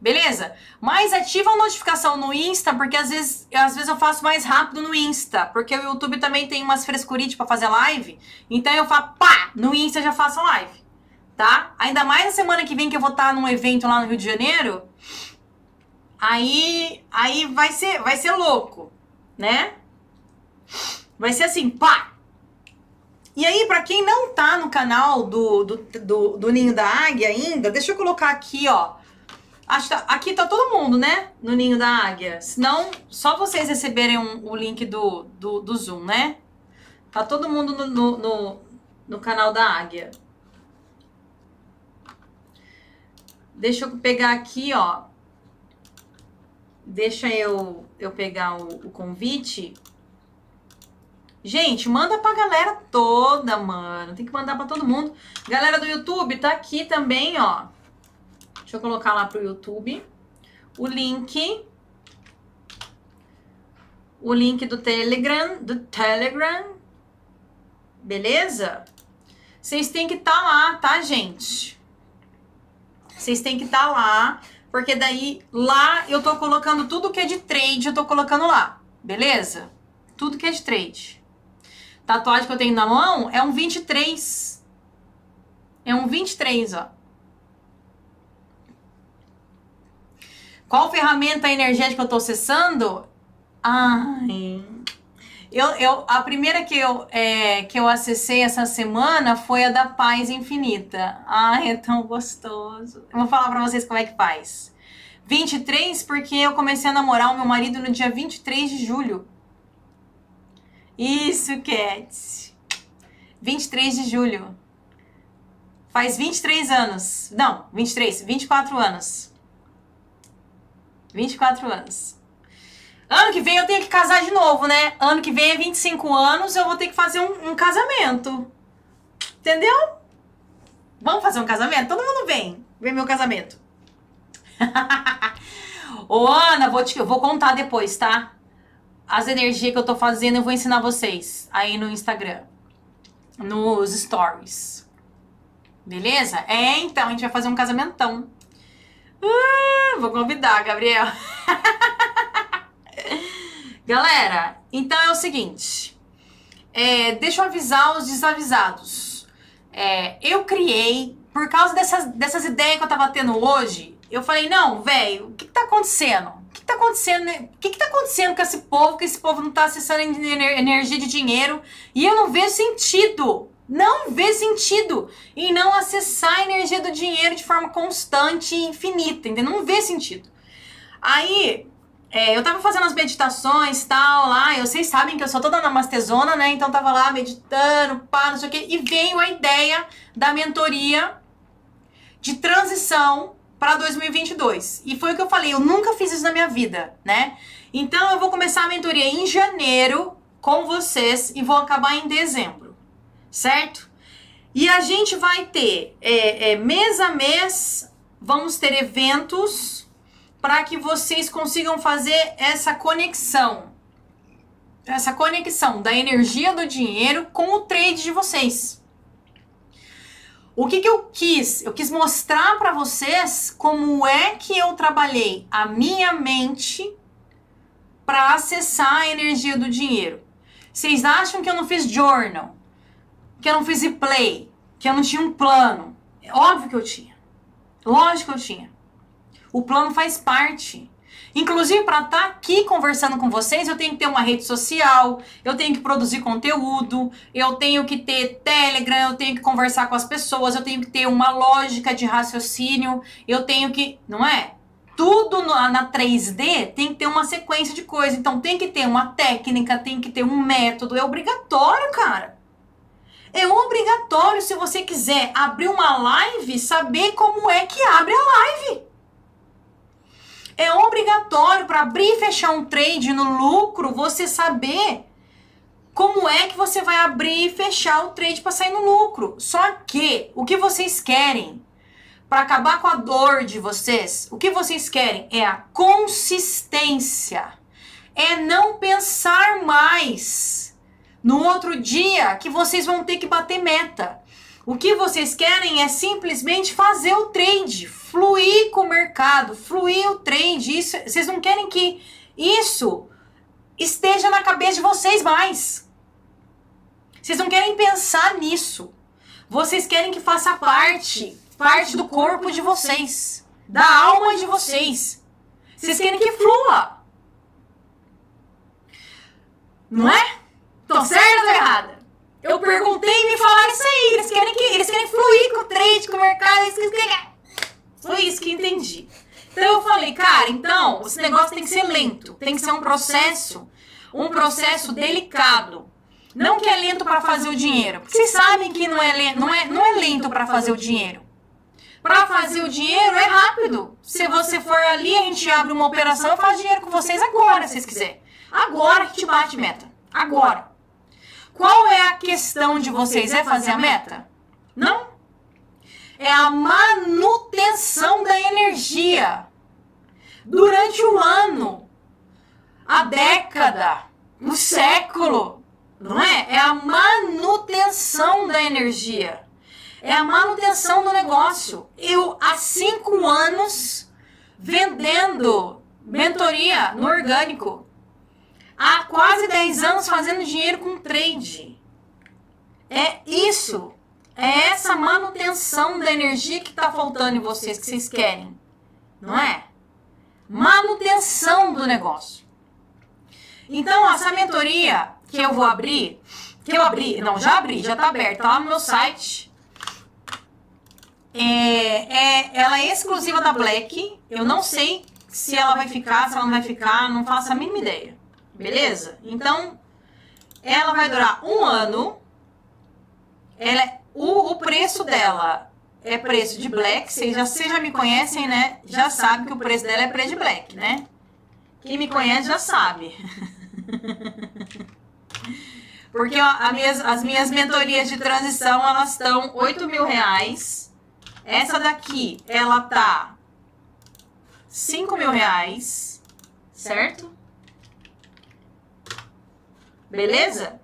Beleza? Mas ativa a notificação no Insta, porque às vezes, às vezes eu faço mais rápido no Insta. Porque o YouTube também tem umas frescurites para fazer live. Então eu faço, pá, no Insta já faço live tá? Ainda mais na semana que vem que eu vou estar num evento lá no Rio de Janeiro. Aí, aí vai ser, vai ser louco, né? Vai ser assim, pá. E aí, para quem não tá no canal do, do, do, do, Ninho da Águia ainda, deixa eu colocar aqui, ó. Acho tá, aqui tá todo mundo, né? No Ninho da Águia. Senão, só vocês receberem um, o link do, do, do Zoom, né? Tá todo mundo no, no, no, no canal da Águia. Deixa eu pegar aqui, ó. Deixa eu, eu pegar o, o convite. Gente, manda pra galera toda, mano. Tem que mandar pra todo mundo. Galera do YouTube, tá aqui também, ó. Deixa eu colocar lá pro YouTube. O link. O link do Telegram. Do Telegram. Beleza? Vocês têm que estar tá lá, tá, gente? Vocês têm que estar tá lá, porque daí lá eu tô colocando tudo que é de trade, eu tô colocando lá, beleza? Tudo que é de trade. Tatuagem que eu tenho na mão é um 23. É um 23, ó. Qual ferramenta energética eu tô acessando? Ai. Eu, eu, a primeira que eu, é, que eu acessei essa semana foi a da Paz Infinita. Ai, é tão gostoso. Eu vou falar pra vocês como é que faz. 23, porque eu comecei a namorar o meu marido no dia 23 de julho. Isso, Cat. 23 de julho. Faz 23 anos. Não, 23, 24 anos. 24 anos. Ano que vem eu tenho que casar de novo, né? Ano que vem é 25 anos, eu vou ter que fazer um, um casamento. Entendeu? Vamos fazer um casamento? Todo mundo vem. Vem meu casamento. Ô, Ana, vou te, eu vou contar depois, tá? As energias que eu tô fazendo, eu vou ensinar vocês aí no Instagram. Nos stories. Beleza? É, então, a gente vai fazer um casamentão. Uh, vou convidar, Gabriel. Galera, então é o seguinte. É, deixa eu avisar os desavisados. É, eu criei, por causa dessas, dessas ideias que eu tava tendo hoje, eu falei, não, velho, o que, que tá acontecendo? O que, que tá acontecendo? O que, que tá acontecendo com esse povo? Que esse povo não tá acessando energia de dinheiro e eu não vejo sentido. Não vê sentido em não acessar a energia do dinheiro de forma constante e infinita, entendeu? Não vê sentido. Aí, é, eu tava fazendo as meditações tal lá, vocês sabem que eu sou toda namastezona, né? Então tava lá meditando, pá, não sei o quê, e veio a ideia da mentoria de transição para 2022. E foi o que eu falei, eu nunca fiz isso na minha vida, né? Então eu vou começar a mentoria em janeiro com vocês e vou acabar em dezembro, certo? E a gente vai ter é, é, mês a mês, vamos ter eventos para que vocês consigam fazer essa conexão. Essa conexão da energia do dinheiro com o trade de vocês. O que, que eu quis? Eu quis mostrar para vocês como é que eu trabalhei a minha mente para acessar a energia do dinheiro. Vocês acham que eu não fiz journal? Que eu não fiz replay? Que eu não tinha um plano? É óbvio que eu tinha. Lógico que eu tinha. O plano faz parte. Inclusive, para estar tá aqui conversando com vocês, eu tenho que ter uma rede social, eu tenho que produzir conteúdo, eu tenho que ter Telegram, eu tenho que conversar com as pessoas, eu tenho que ter uma lógica de raciocínio, eu tenho que. Não é? Tudo na 3D tem que ter uma sequência de coisas. Então, tem que ter uma técnica, tem que ter um método. É obrigatório, cara. É obrigatório, se você quiser abrir uma live, saber como é que abre a live. É obrigatório para abrir e fechar um trade no lucro, você saber como é que você vai abrir e fechar o trade para sair no lucro. Só que o que vocês querem para acabar com a dor de vocês, o que vocês querem é a consistência. É não pensar mais no outro dia que vocês vão ter que bater meta. O que vocês querem é simplesmente fazer o trade, fluir com o mercado, fluir o trade. Isso, vocês não querem que isso esteja na cabeça de vocês mais. Vocês não querem pensar nisso. Vocês querem que faça parte, parte do corpo de vocês, da alma de vocês. Vocês querem que flua. Não é? Tô certa ou errada? Eu perguntei e me falaram isso aí. Eles querem, que, eles querem fluir com o trade, com o mercado. Eles querem... Foi isso que entendi. Então eu falei, cara, então esse negócio tem que ser lento. Tem que ser um processo, um processo delicado. Não que é lento para fazer o dinheiro. Porque vocês sabem que não é lento, não é, não é lento para fazer o dinheiro. Para fazer o dinheiro é rápido. Se você for ali, a gente abre uma operação e faz dinheiro com vocês agora, se vocês quiserem. Agora que te bate meta. Agora. Qual é a questão de vocês? É fazer a meta? Não. É a manutenção da energia. Durante o ano, a década, o século, não é? É a manutenção da energia. É a manutenção do negócio. Eu, há cinco anos, vendendo mentoria no orgânico há quase 10 anos fazendo dinheiro com trade. É isso. É essa manutenção da energia que tá faltando em vocês, que vocês querem. Não é? Manutenção do negócio. Então, essa mentoria que eu vou abrir, que eu abri, não, já abri, já tá aberta, tá lá no meu site. É, é, ela é exclusiva da Black. Eu não sei se ela vai ficar, se ela não vai ficar, não faço a mínima ideia. Beleza? Então, ela vai durar um ano. Ela é, o, o preço dela é preço de black. Vocês já, já me conhecem, né? Já sabe que o preço dela é preço de black, né? Quem me conhece já sabe. Porque ó, minhas, as minhas mentorias de transição, elas estão 8 mil reais. Essa daqui, ela tá 5 mil reais, certo? Beleza?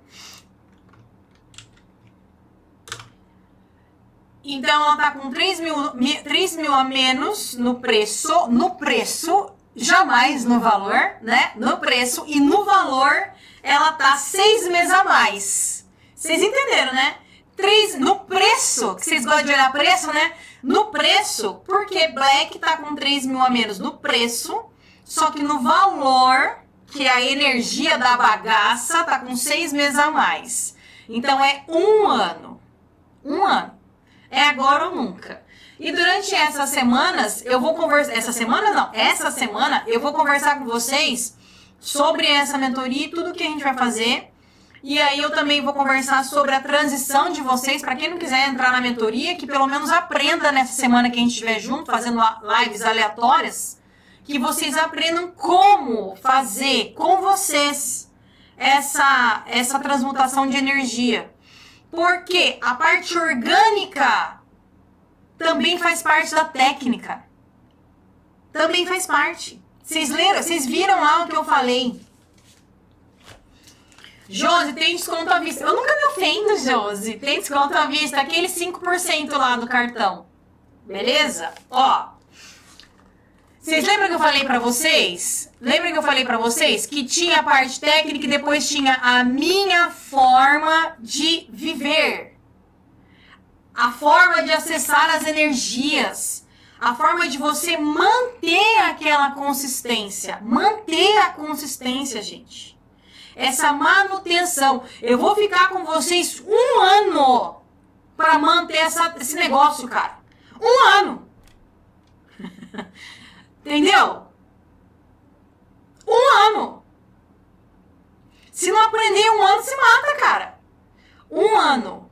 Então ela tá com 3 mil, 3 mil a menos no preço, no preço, jamais no valor, né? No preço e no valor ela tá seis meses a mais. Vocês entenderam, né? Três, no preço, que vocês gostam de olhar preço, né? No preço, porque Black tá com 3 mil a menos no preço, só que no valor, que é a energia da bagaça, tá com seis meses a mais. Então é um ano. Um ano. É agora ou nunca. E durante essas semanas, eu vou conversar. Essa semana não, essa semana eu vou conversar com vocês sobre essa mentoria e tudo que a gente vai fazer. E aí eu também vou conversar sobre a transição de vocês, para quem não quiser entrar na mentoria, que pelo menos aprenda nessa semana que a gente estiver junto, fazendo lives aleatórias, que vocês aprendam como fazer com vocês essa, essa transmutação de energia. Porque a parte orgânica também faz parte da técnica. Também faz parte. Vocês leram? Vocês viram lá o que eu falei? Josi, tem desconto à vista. Eu nunca me ofendo, Josi. Tem desconto à vista. Aquele 5% lá do cartão. Beleza? Ó. Vocês lembram que eu falei para vocês? Lembra que eu falei para vocês que tinha a parte técnica e depois tinha a minha forma de viver. A forma de acessar as energias a forma de você manter aquela consistência. Manter a consistência, gente. Essa manutenção. Eu vou ficar com vocês um ano para manter essa, esse negócio, cara. Um ano. Entendeu? Um ano. Se não aprender um ano, se mata, cara. Um ano.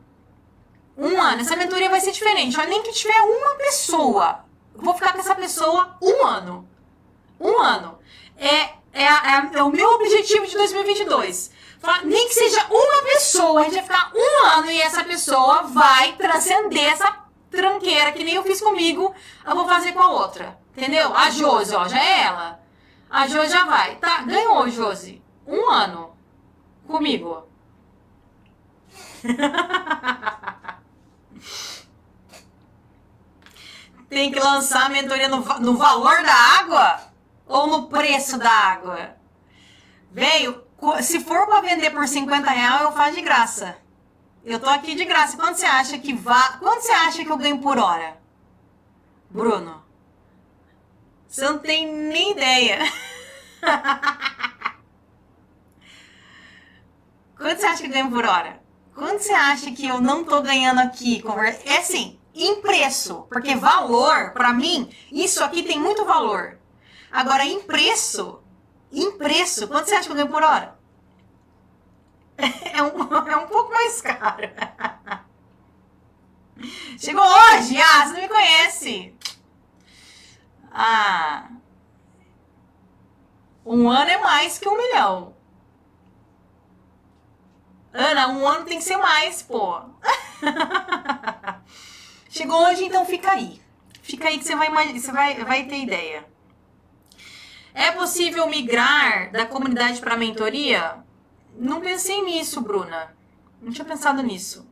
Um ano. Essa mentoria vai ser diferente. Olha, nem que tiver uma pessoa vou ficar com essa pessoa um ano. Um ano. É, é, é, é o meu objetivo de 2022. Nem que seja uma pessoa, a gente vai ficar um ano e essa pessoa vai transcender essa tranqueira que nem eu fiz comigo, eu vou fazer com a outra. Entendeu? A Josi, ó, já é ela. A Josi já vai. Tá, ganhou, Josi. Um ano. Comigo. tem que lançar a mentoria no, no valor da água ou no preço da água? Veio, se for para vender por 50 reais, eu faço de graça. Eu tô aqui de graça. Quanto você acha que vá? Quanto você acha que eu ganho por hora? Bruno. Você não tem nem ideia. Quanto você acha que eu ganho por hora? Quanto você acha que eu não tô ganhando aqui? É assim, em preço, porque valor, para mim, isso aqui tem muito valor. Agora, em preço, em preço, quanto você acha que eu ganho por hora? É um, é um pouco mais caro. Chegou hoje? Ah, você não me conhece. Ah. Um ano é mais que um milhão. Ana, um ano tem que ser mais, pô. Chegou hoje, então fica aí. Fica aí que você vai, você vai, vai ter ideia. É possível migrar da comunidade para a mentoria? Não pensei nisso, Bruna. Não tinha pensado nisso.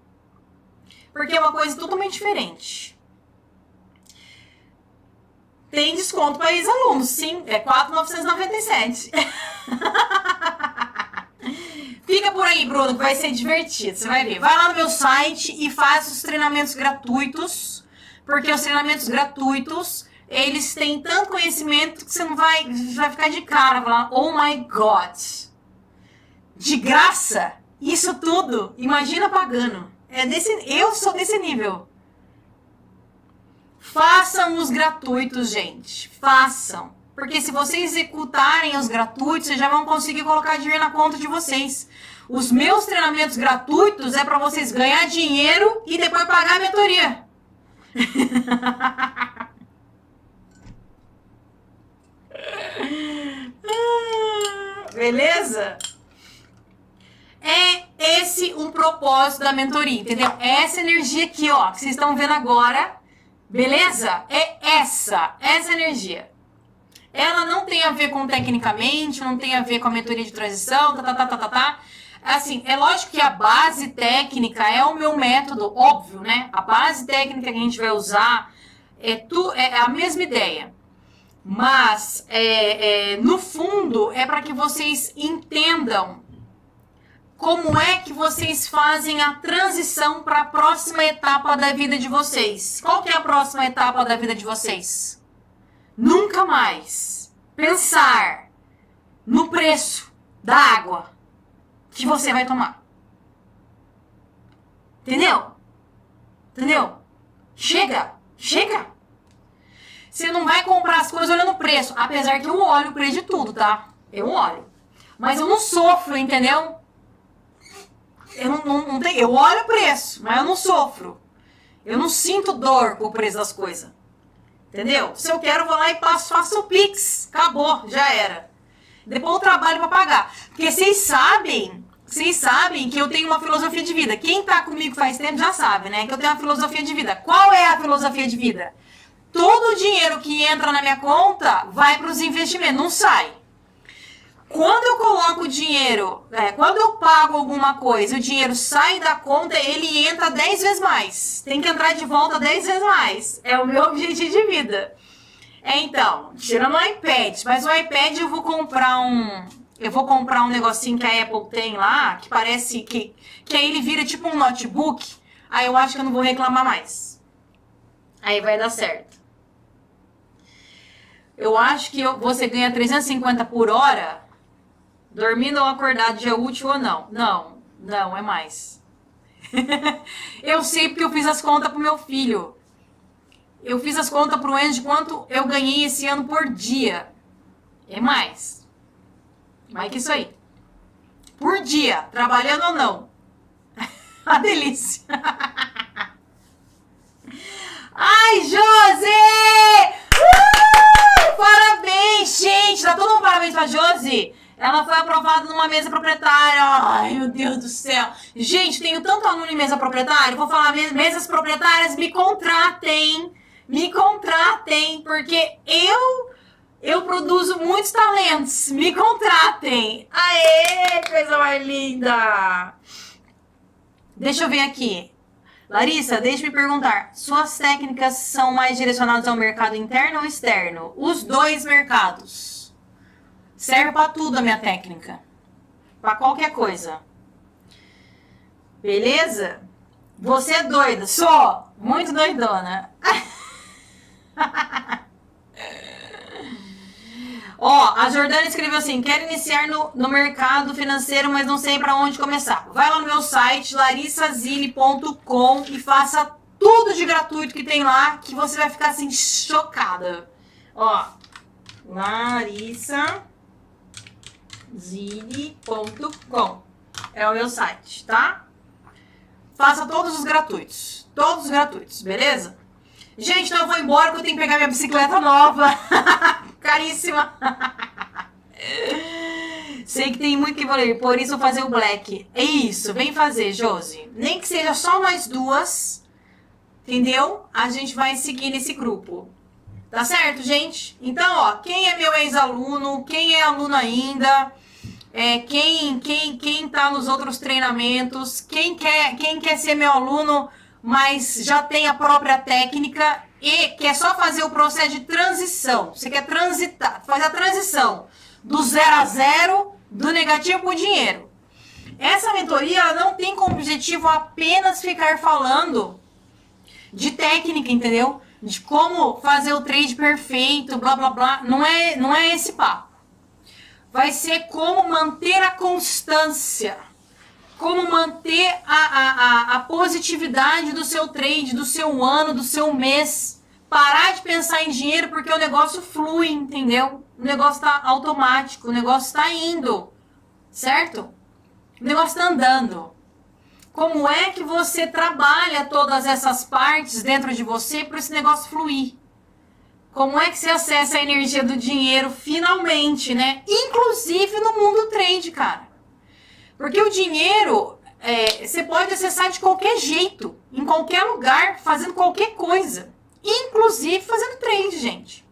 Porque é uma coisa totalmente diferente. Tem desconto para ex-alunos, sim. É 4,997. Fica por aí, Bruno, que vai ser divertido. Você vai ver. Vai lá no meu site e faz os treinamentos gratuitos. Porque os treinamentos gratuitos, eles têm tanto conhecimento que você não vai, vai ficar de cara. Falar, oh my God. De graça, isso tudo. Imagina pagando. É desse, eu sou desse nível. Façam os gratuitos, gente. Façam. Porque se vocês executarem os gratuitos, vocês já vão conseguir colocar dinheiro na conta de vocês. Os meus treinamentos gratuitos é para vocês ganhar dinheiro e depois pagar a mentoria. Beleza? É esse o propósito da mentoria, entendeu? É essa energia aqui, ó, que vocês estão vendo agora. Beleza? É essa, essa energia. Ela não tem a ver com tecnicamente, não tem a ver com a mentoria de transição, tá, tá, tá, tá, tá, tá. Assim, é lógico que a base técnica é o meu método, óbvio, né? A base técnica que a gente vai usar é, tu, é a mesma ideia. Mas, é, é, no fundo, é para que vocês entendam como é que vocês fazem a transição para a próxima etapa da vida de vocês. Qual que é a próxima etapa da vida de vocês? Nunca mais pensar no preço da água que você vai tomar. Entendeu? Entendeu? Chega! Chega! Você não vai comprar as coisas olhando o preço. Apesar que eu olho o preço de tudo, tá? Eu olho. Mas eu não sofro, entendeu? Eu não, não, não eu olho o preço, mas eu não sofro. Eu não sinto dor com o preço das coisas. Entendeu? Se eu quero, vou lá e passo, faço o Pix. Acabou, já era. Depois eu trabalho para pagar. Porque vocês sabem, vocês sabem que eu tenho uma filosofia de vida. Quem tá comigo faz tempo já sabe, né? Que eu tenho uma filosofia de vida. Qual é a filosofia de vida? Todo o dinheiro que entra na minha conta vai para os investimentos, não sai. Quando eu coloco o dinheiro, é, quando eu pago alguma coisa, o dinheiro sai da conta, ele entra 10 vezes mais. Tem que entrar de volta 10 vezes mais. É o meu objetivo de vida. É então, tirando o iPad, mas o iPad eu vou comprar um. Eu vou comprar um negocinho que a Apple tem lá, que parece que. Que aí ele vira tipo um notebook. Aí eu acho que eu não vou reclamar mais. Aí vai dar certo. Eu acho que eu, você ganha 350 por hora Dormindo ou acordado, dia útil ou não? Não, não, é mais. eu sei porque eu fiz as contas pro meu filho. Eu fiz as contas pro Enzo de quanto eu ganhei esse ano por dia. É mais. Mais que isso aí. Por dia, trabalhando ou não. A delícia. Ai, Josi! Uh! Parabéns, gente! Dá todo um parabéns pra Josi. Ela foi aprovada numa mesa proprietária. Ai, meu Deus do céu. Gente, tenho tanto aluno em mesa proprietária. Vou falar mesas proprietárias, me contratem. Me contratem, porque eu eu produzo muitos talentos. Me contratem. Aê, coisa mais linda. Deixa eu ver aqui. Larissa, deixe me perguntar. Suas técnicas são mais direcionadas ao mercado interno ou externo? Os dois mercados. Serve para tudo a minha técnica. Para qualquer coisa. Beleza? Você é doida. Sou muito doidona. Ó, a Jordana escreveu assim: quero iniciar no, no mercado financeiro, mas não sei para onde começar. Vai lá no meu site, larissazile.com e faça tudo de gratuito que tem lá, que você vai ficar assim chocada. Ó, Larissa zine.com. É o meu site, tá? Faça todos os gratuitos. Todos os gratuitos, beleza? Gente, eu vou embora que eu tenho que pegar minha bicicleta nova. Caríssima. Sei que tem muito que valer, por isso vou fazer o black. É isso, vem fazer, Josi. Nem que seja só nós duas, entendeu? A gente vai seguir nesse grupo. Tá certo, gente? Então, ó, quem é meu ex-aluno, quem é aluno ainda, é, quem, quem, quem tá nos outros treinamentos, quem quer, quem quer ser meu aluno, mas já tem a própria técnica e quer só fazer o processo de transição. Você quer transitar, fazer a transição do zero a zero, do negativo para o dinheiro. Essa mentoria não tem como objetivo apenas ficar falando de técnica, entendeu? De como fazer o trade perfeito, blá blá blá. Não é, não é esse papo. Vai ser como manter a constância como manter a, a, a, positividade do seu trade, do seu ano, do seu mês. Parar de pensar em dinheiro porque o negócio flui, entendeu? O negócio está automático, o negócio está indo, certo? O negócio está andando. Como é que você trabalha todas essas partes dentro de você para esse negócio fluir? Como é que você acessa a energia do dinheiro finalmente, né? Inclusive no mundo trade, cara. Porque o dinheiro é, você pode acessar de qualquer jeito, em qualquer lugar, fazendo qualquer coisa. Inclusive fazendo trade, gente.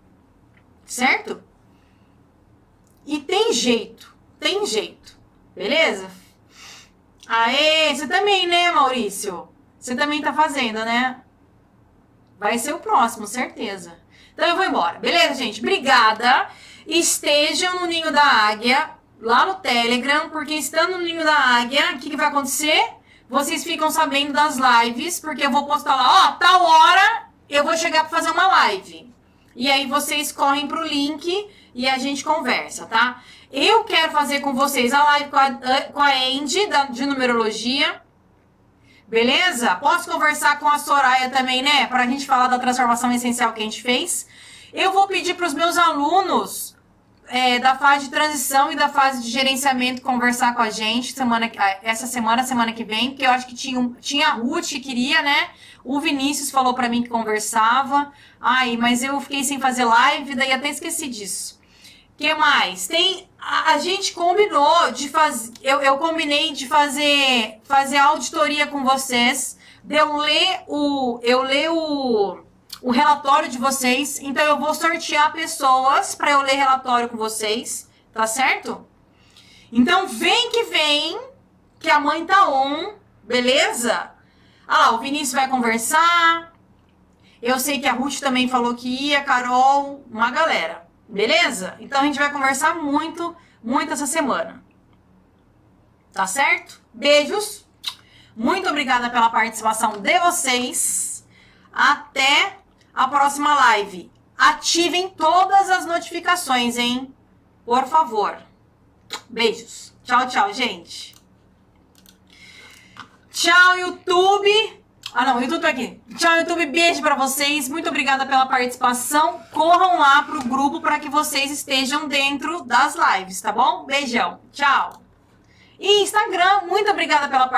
Certo? E tem jeito, tem jeito. Beleza? Aê, você também, né, Maurício? Você também tá fazendo, né? Vai ser o próximo, certeza. Então eu vou embora. Beleza, gente? Obrigada. Estejam no ninho da águia lá no Telegram, porque estando no Ninho da Águia, o que, que vai acontecer? Vocês ficam sabendo das lives, porque eu vou postar lá, ó, tal hora eu vou chegar para fazer uma live. E aí vocês correm pro link e a gente conversa, tá? Eu quero fazer com vocês a live com a, com a Andy, da, de numerologia. Beleza? Posso conversar com a Soraya também, né? Pra gente falar da transformação essencial que a gente fez. Eu vou pedir para os meus alunos é, da fase de transição e da fase de gerenciamento conversar com a gente semana, essa semana, semana que vem, porque eu acho que tinha, tinha a Ruth que queria, né? O Vinícius falou para mim que conversava. Ai, mas eu fiquei sem fazer live, daí até esqueci disso. que mais? Tem. A, a gente combinou de fazer. Eu, eu combinei de fazer, fazer auditoria com vocês. De eu ler o. Eu ler o o relatório de vocês. Então eu vou sortear pessoas para eu ler relatório com vocês, tá certo? Então vem que vem, que a mãe tá on, beleza? Ah lá, o Vinícius vai conversar. Eu sei que a Ruth também falou que ia, Carol, uma galera. Beleza? Então a gente vai conversar muito, muito essa semana. Tá certo? Beijos. Muito obrigada pela participação de vocês. Até a próxima live. Ativem todas as notificações, hein? Por favor. Beijos. Tchau, tchau, gente. Tchau, YouTube. Ah, não, o YouTube tá aqui. Tchau, YouTube. Beijo para vocês. Muito obrigada pela participação. Corram lá pro grupo para que vocês estejam dentro das lives, tá bom? Beijão. Tchau. E Instagram, muito obrigada pela participação.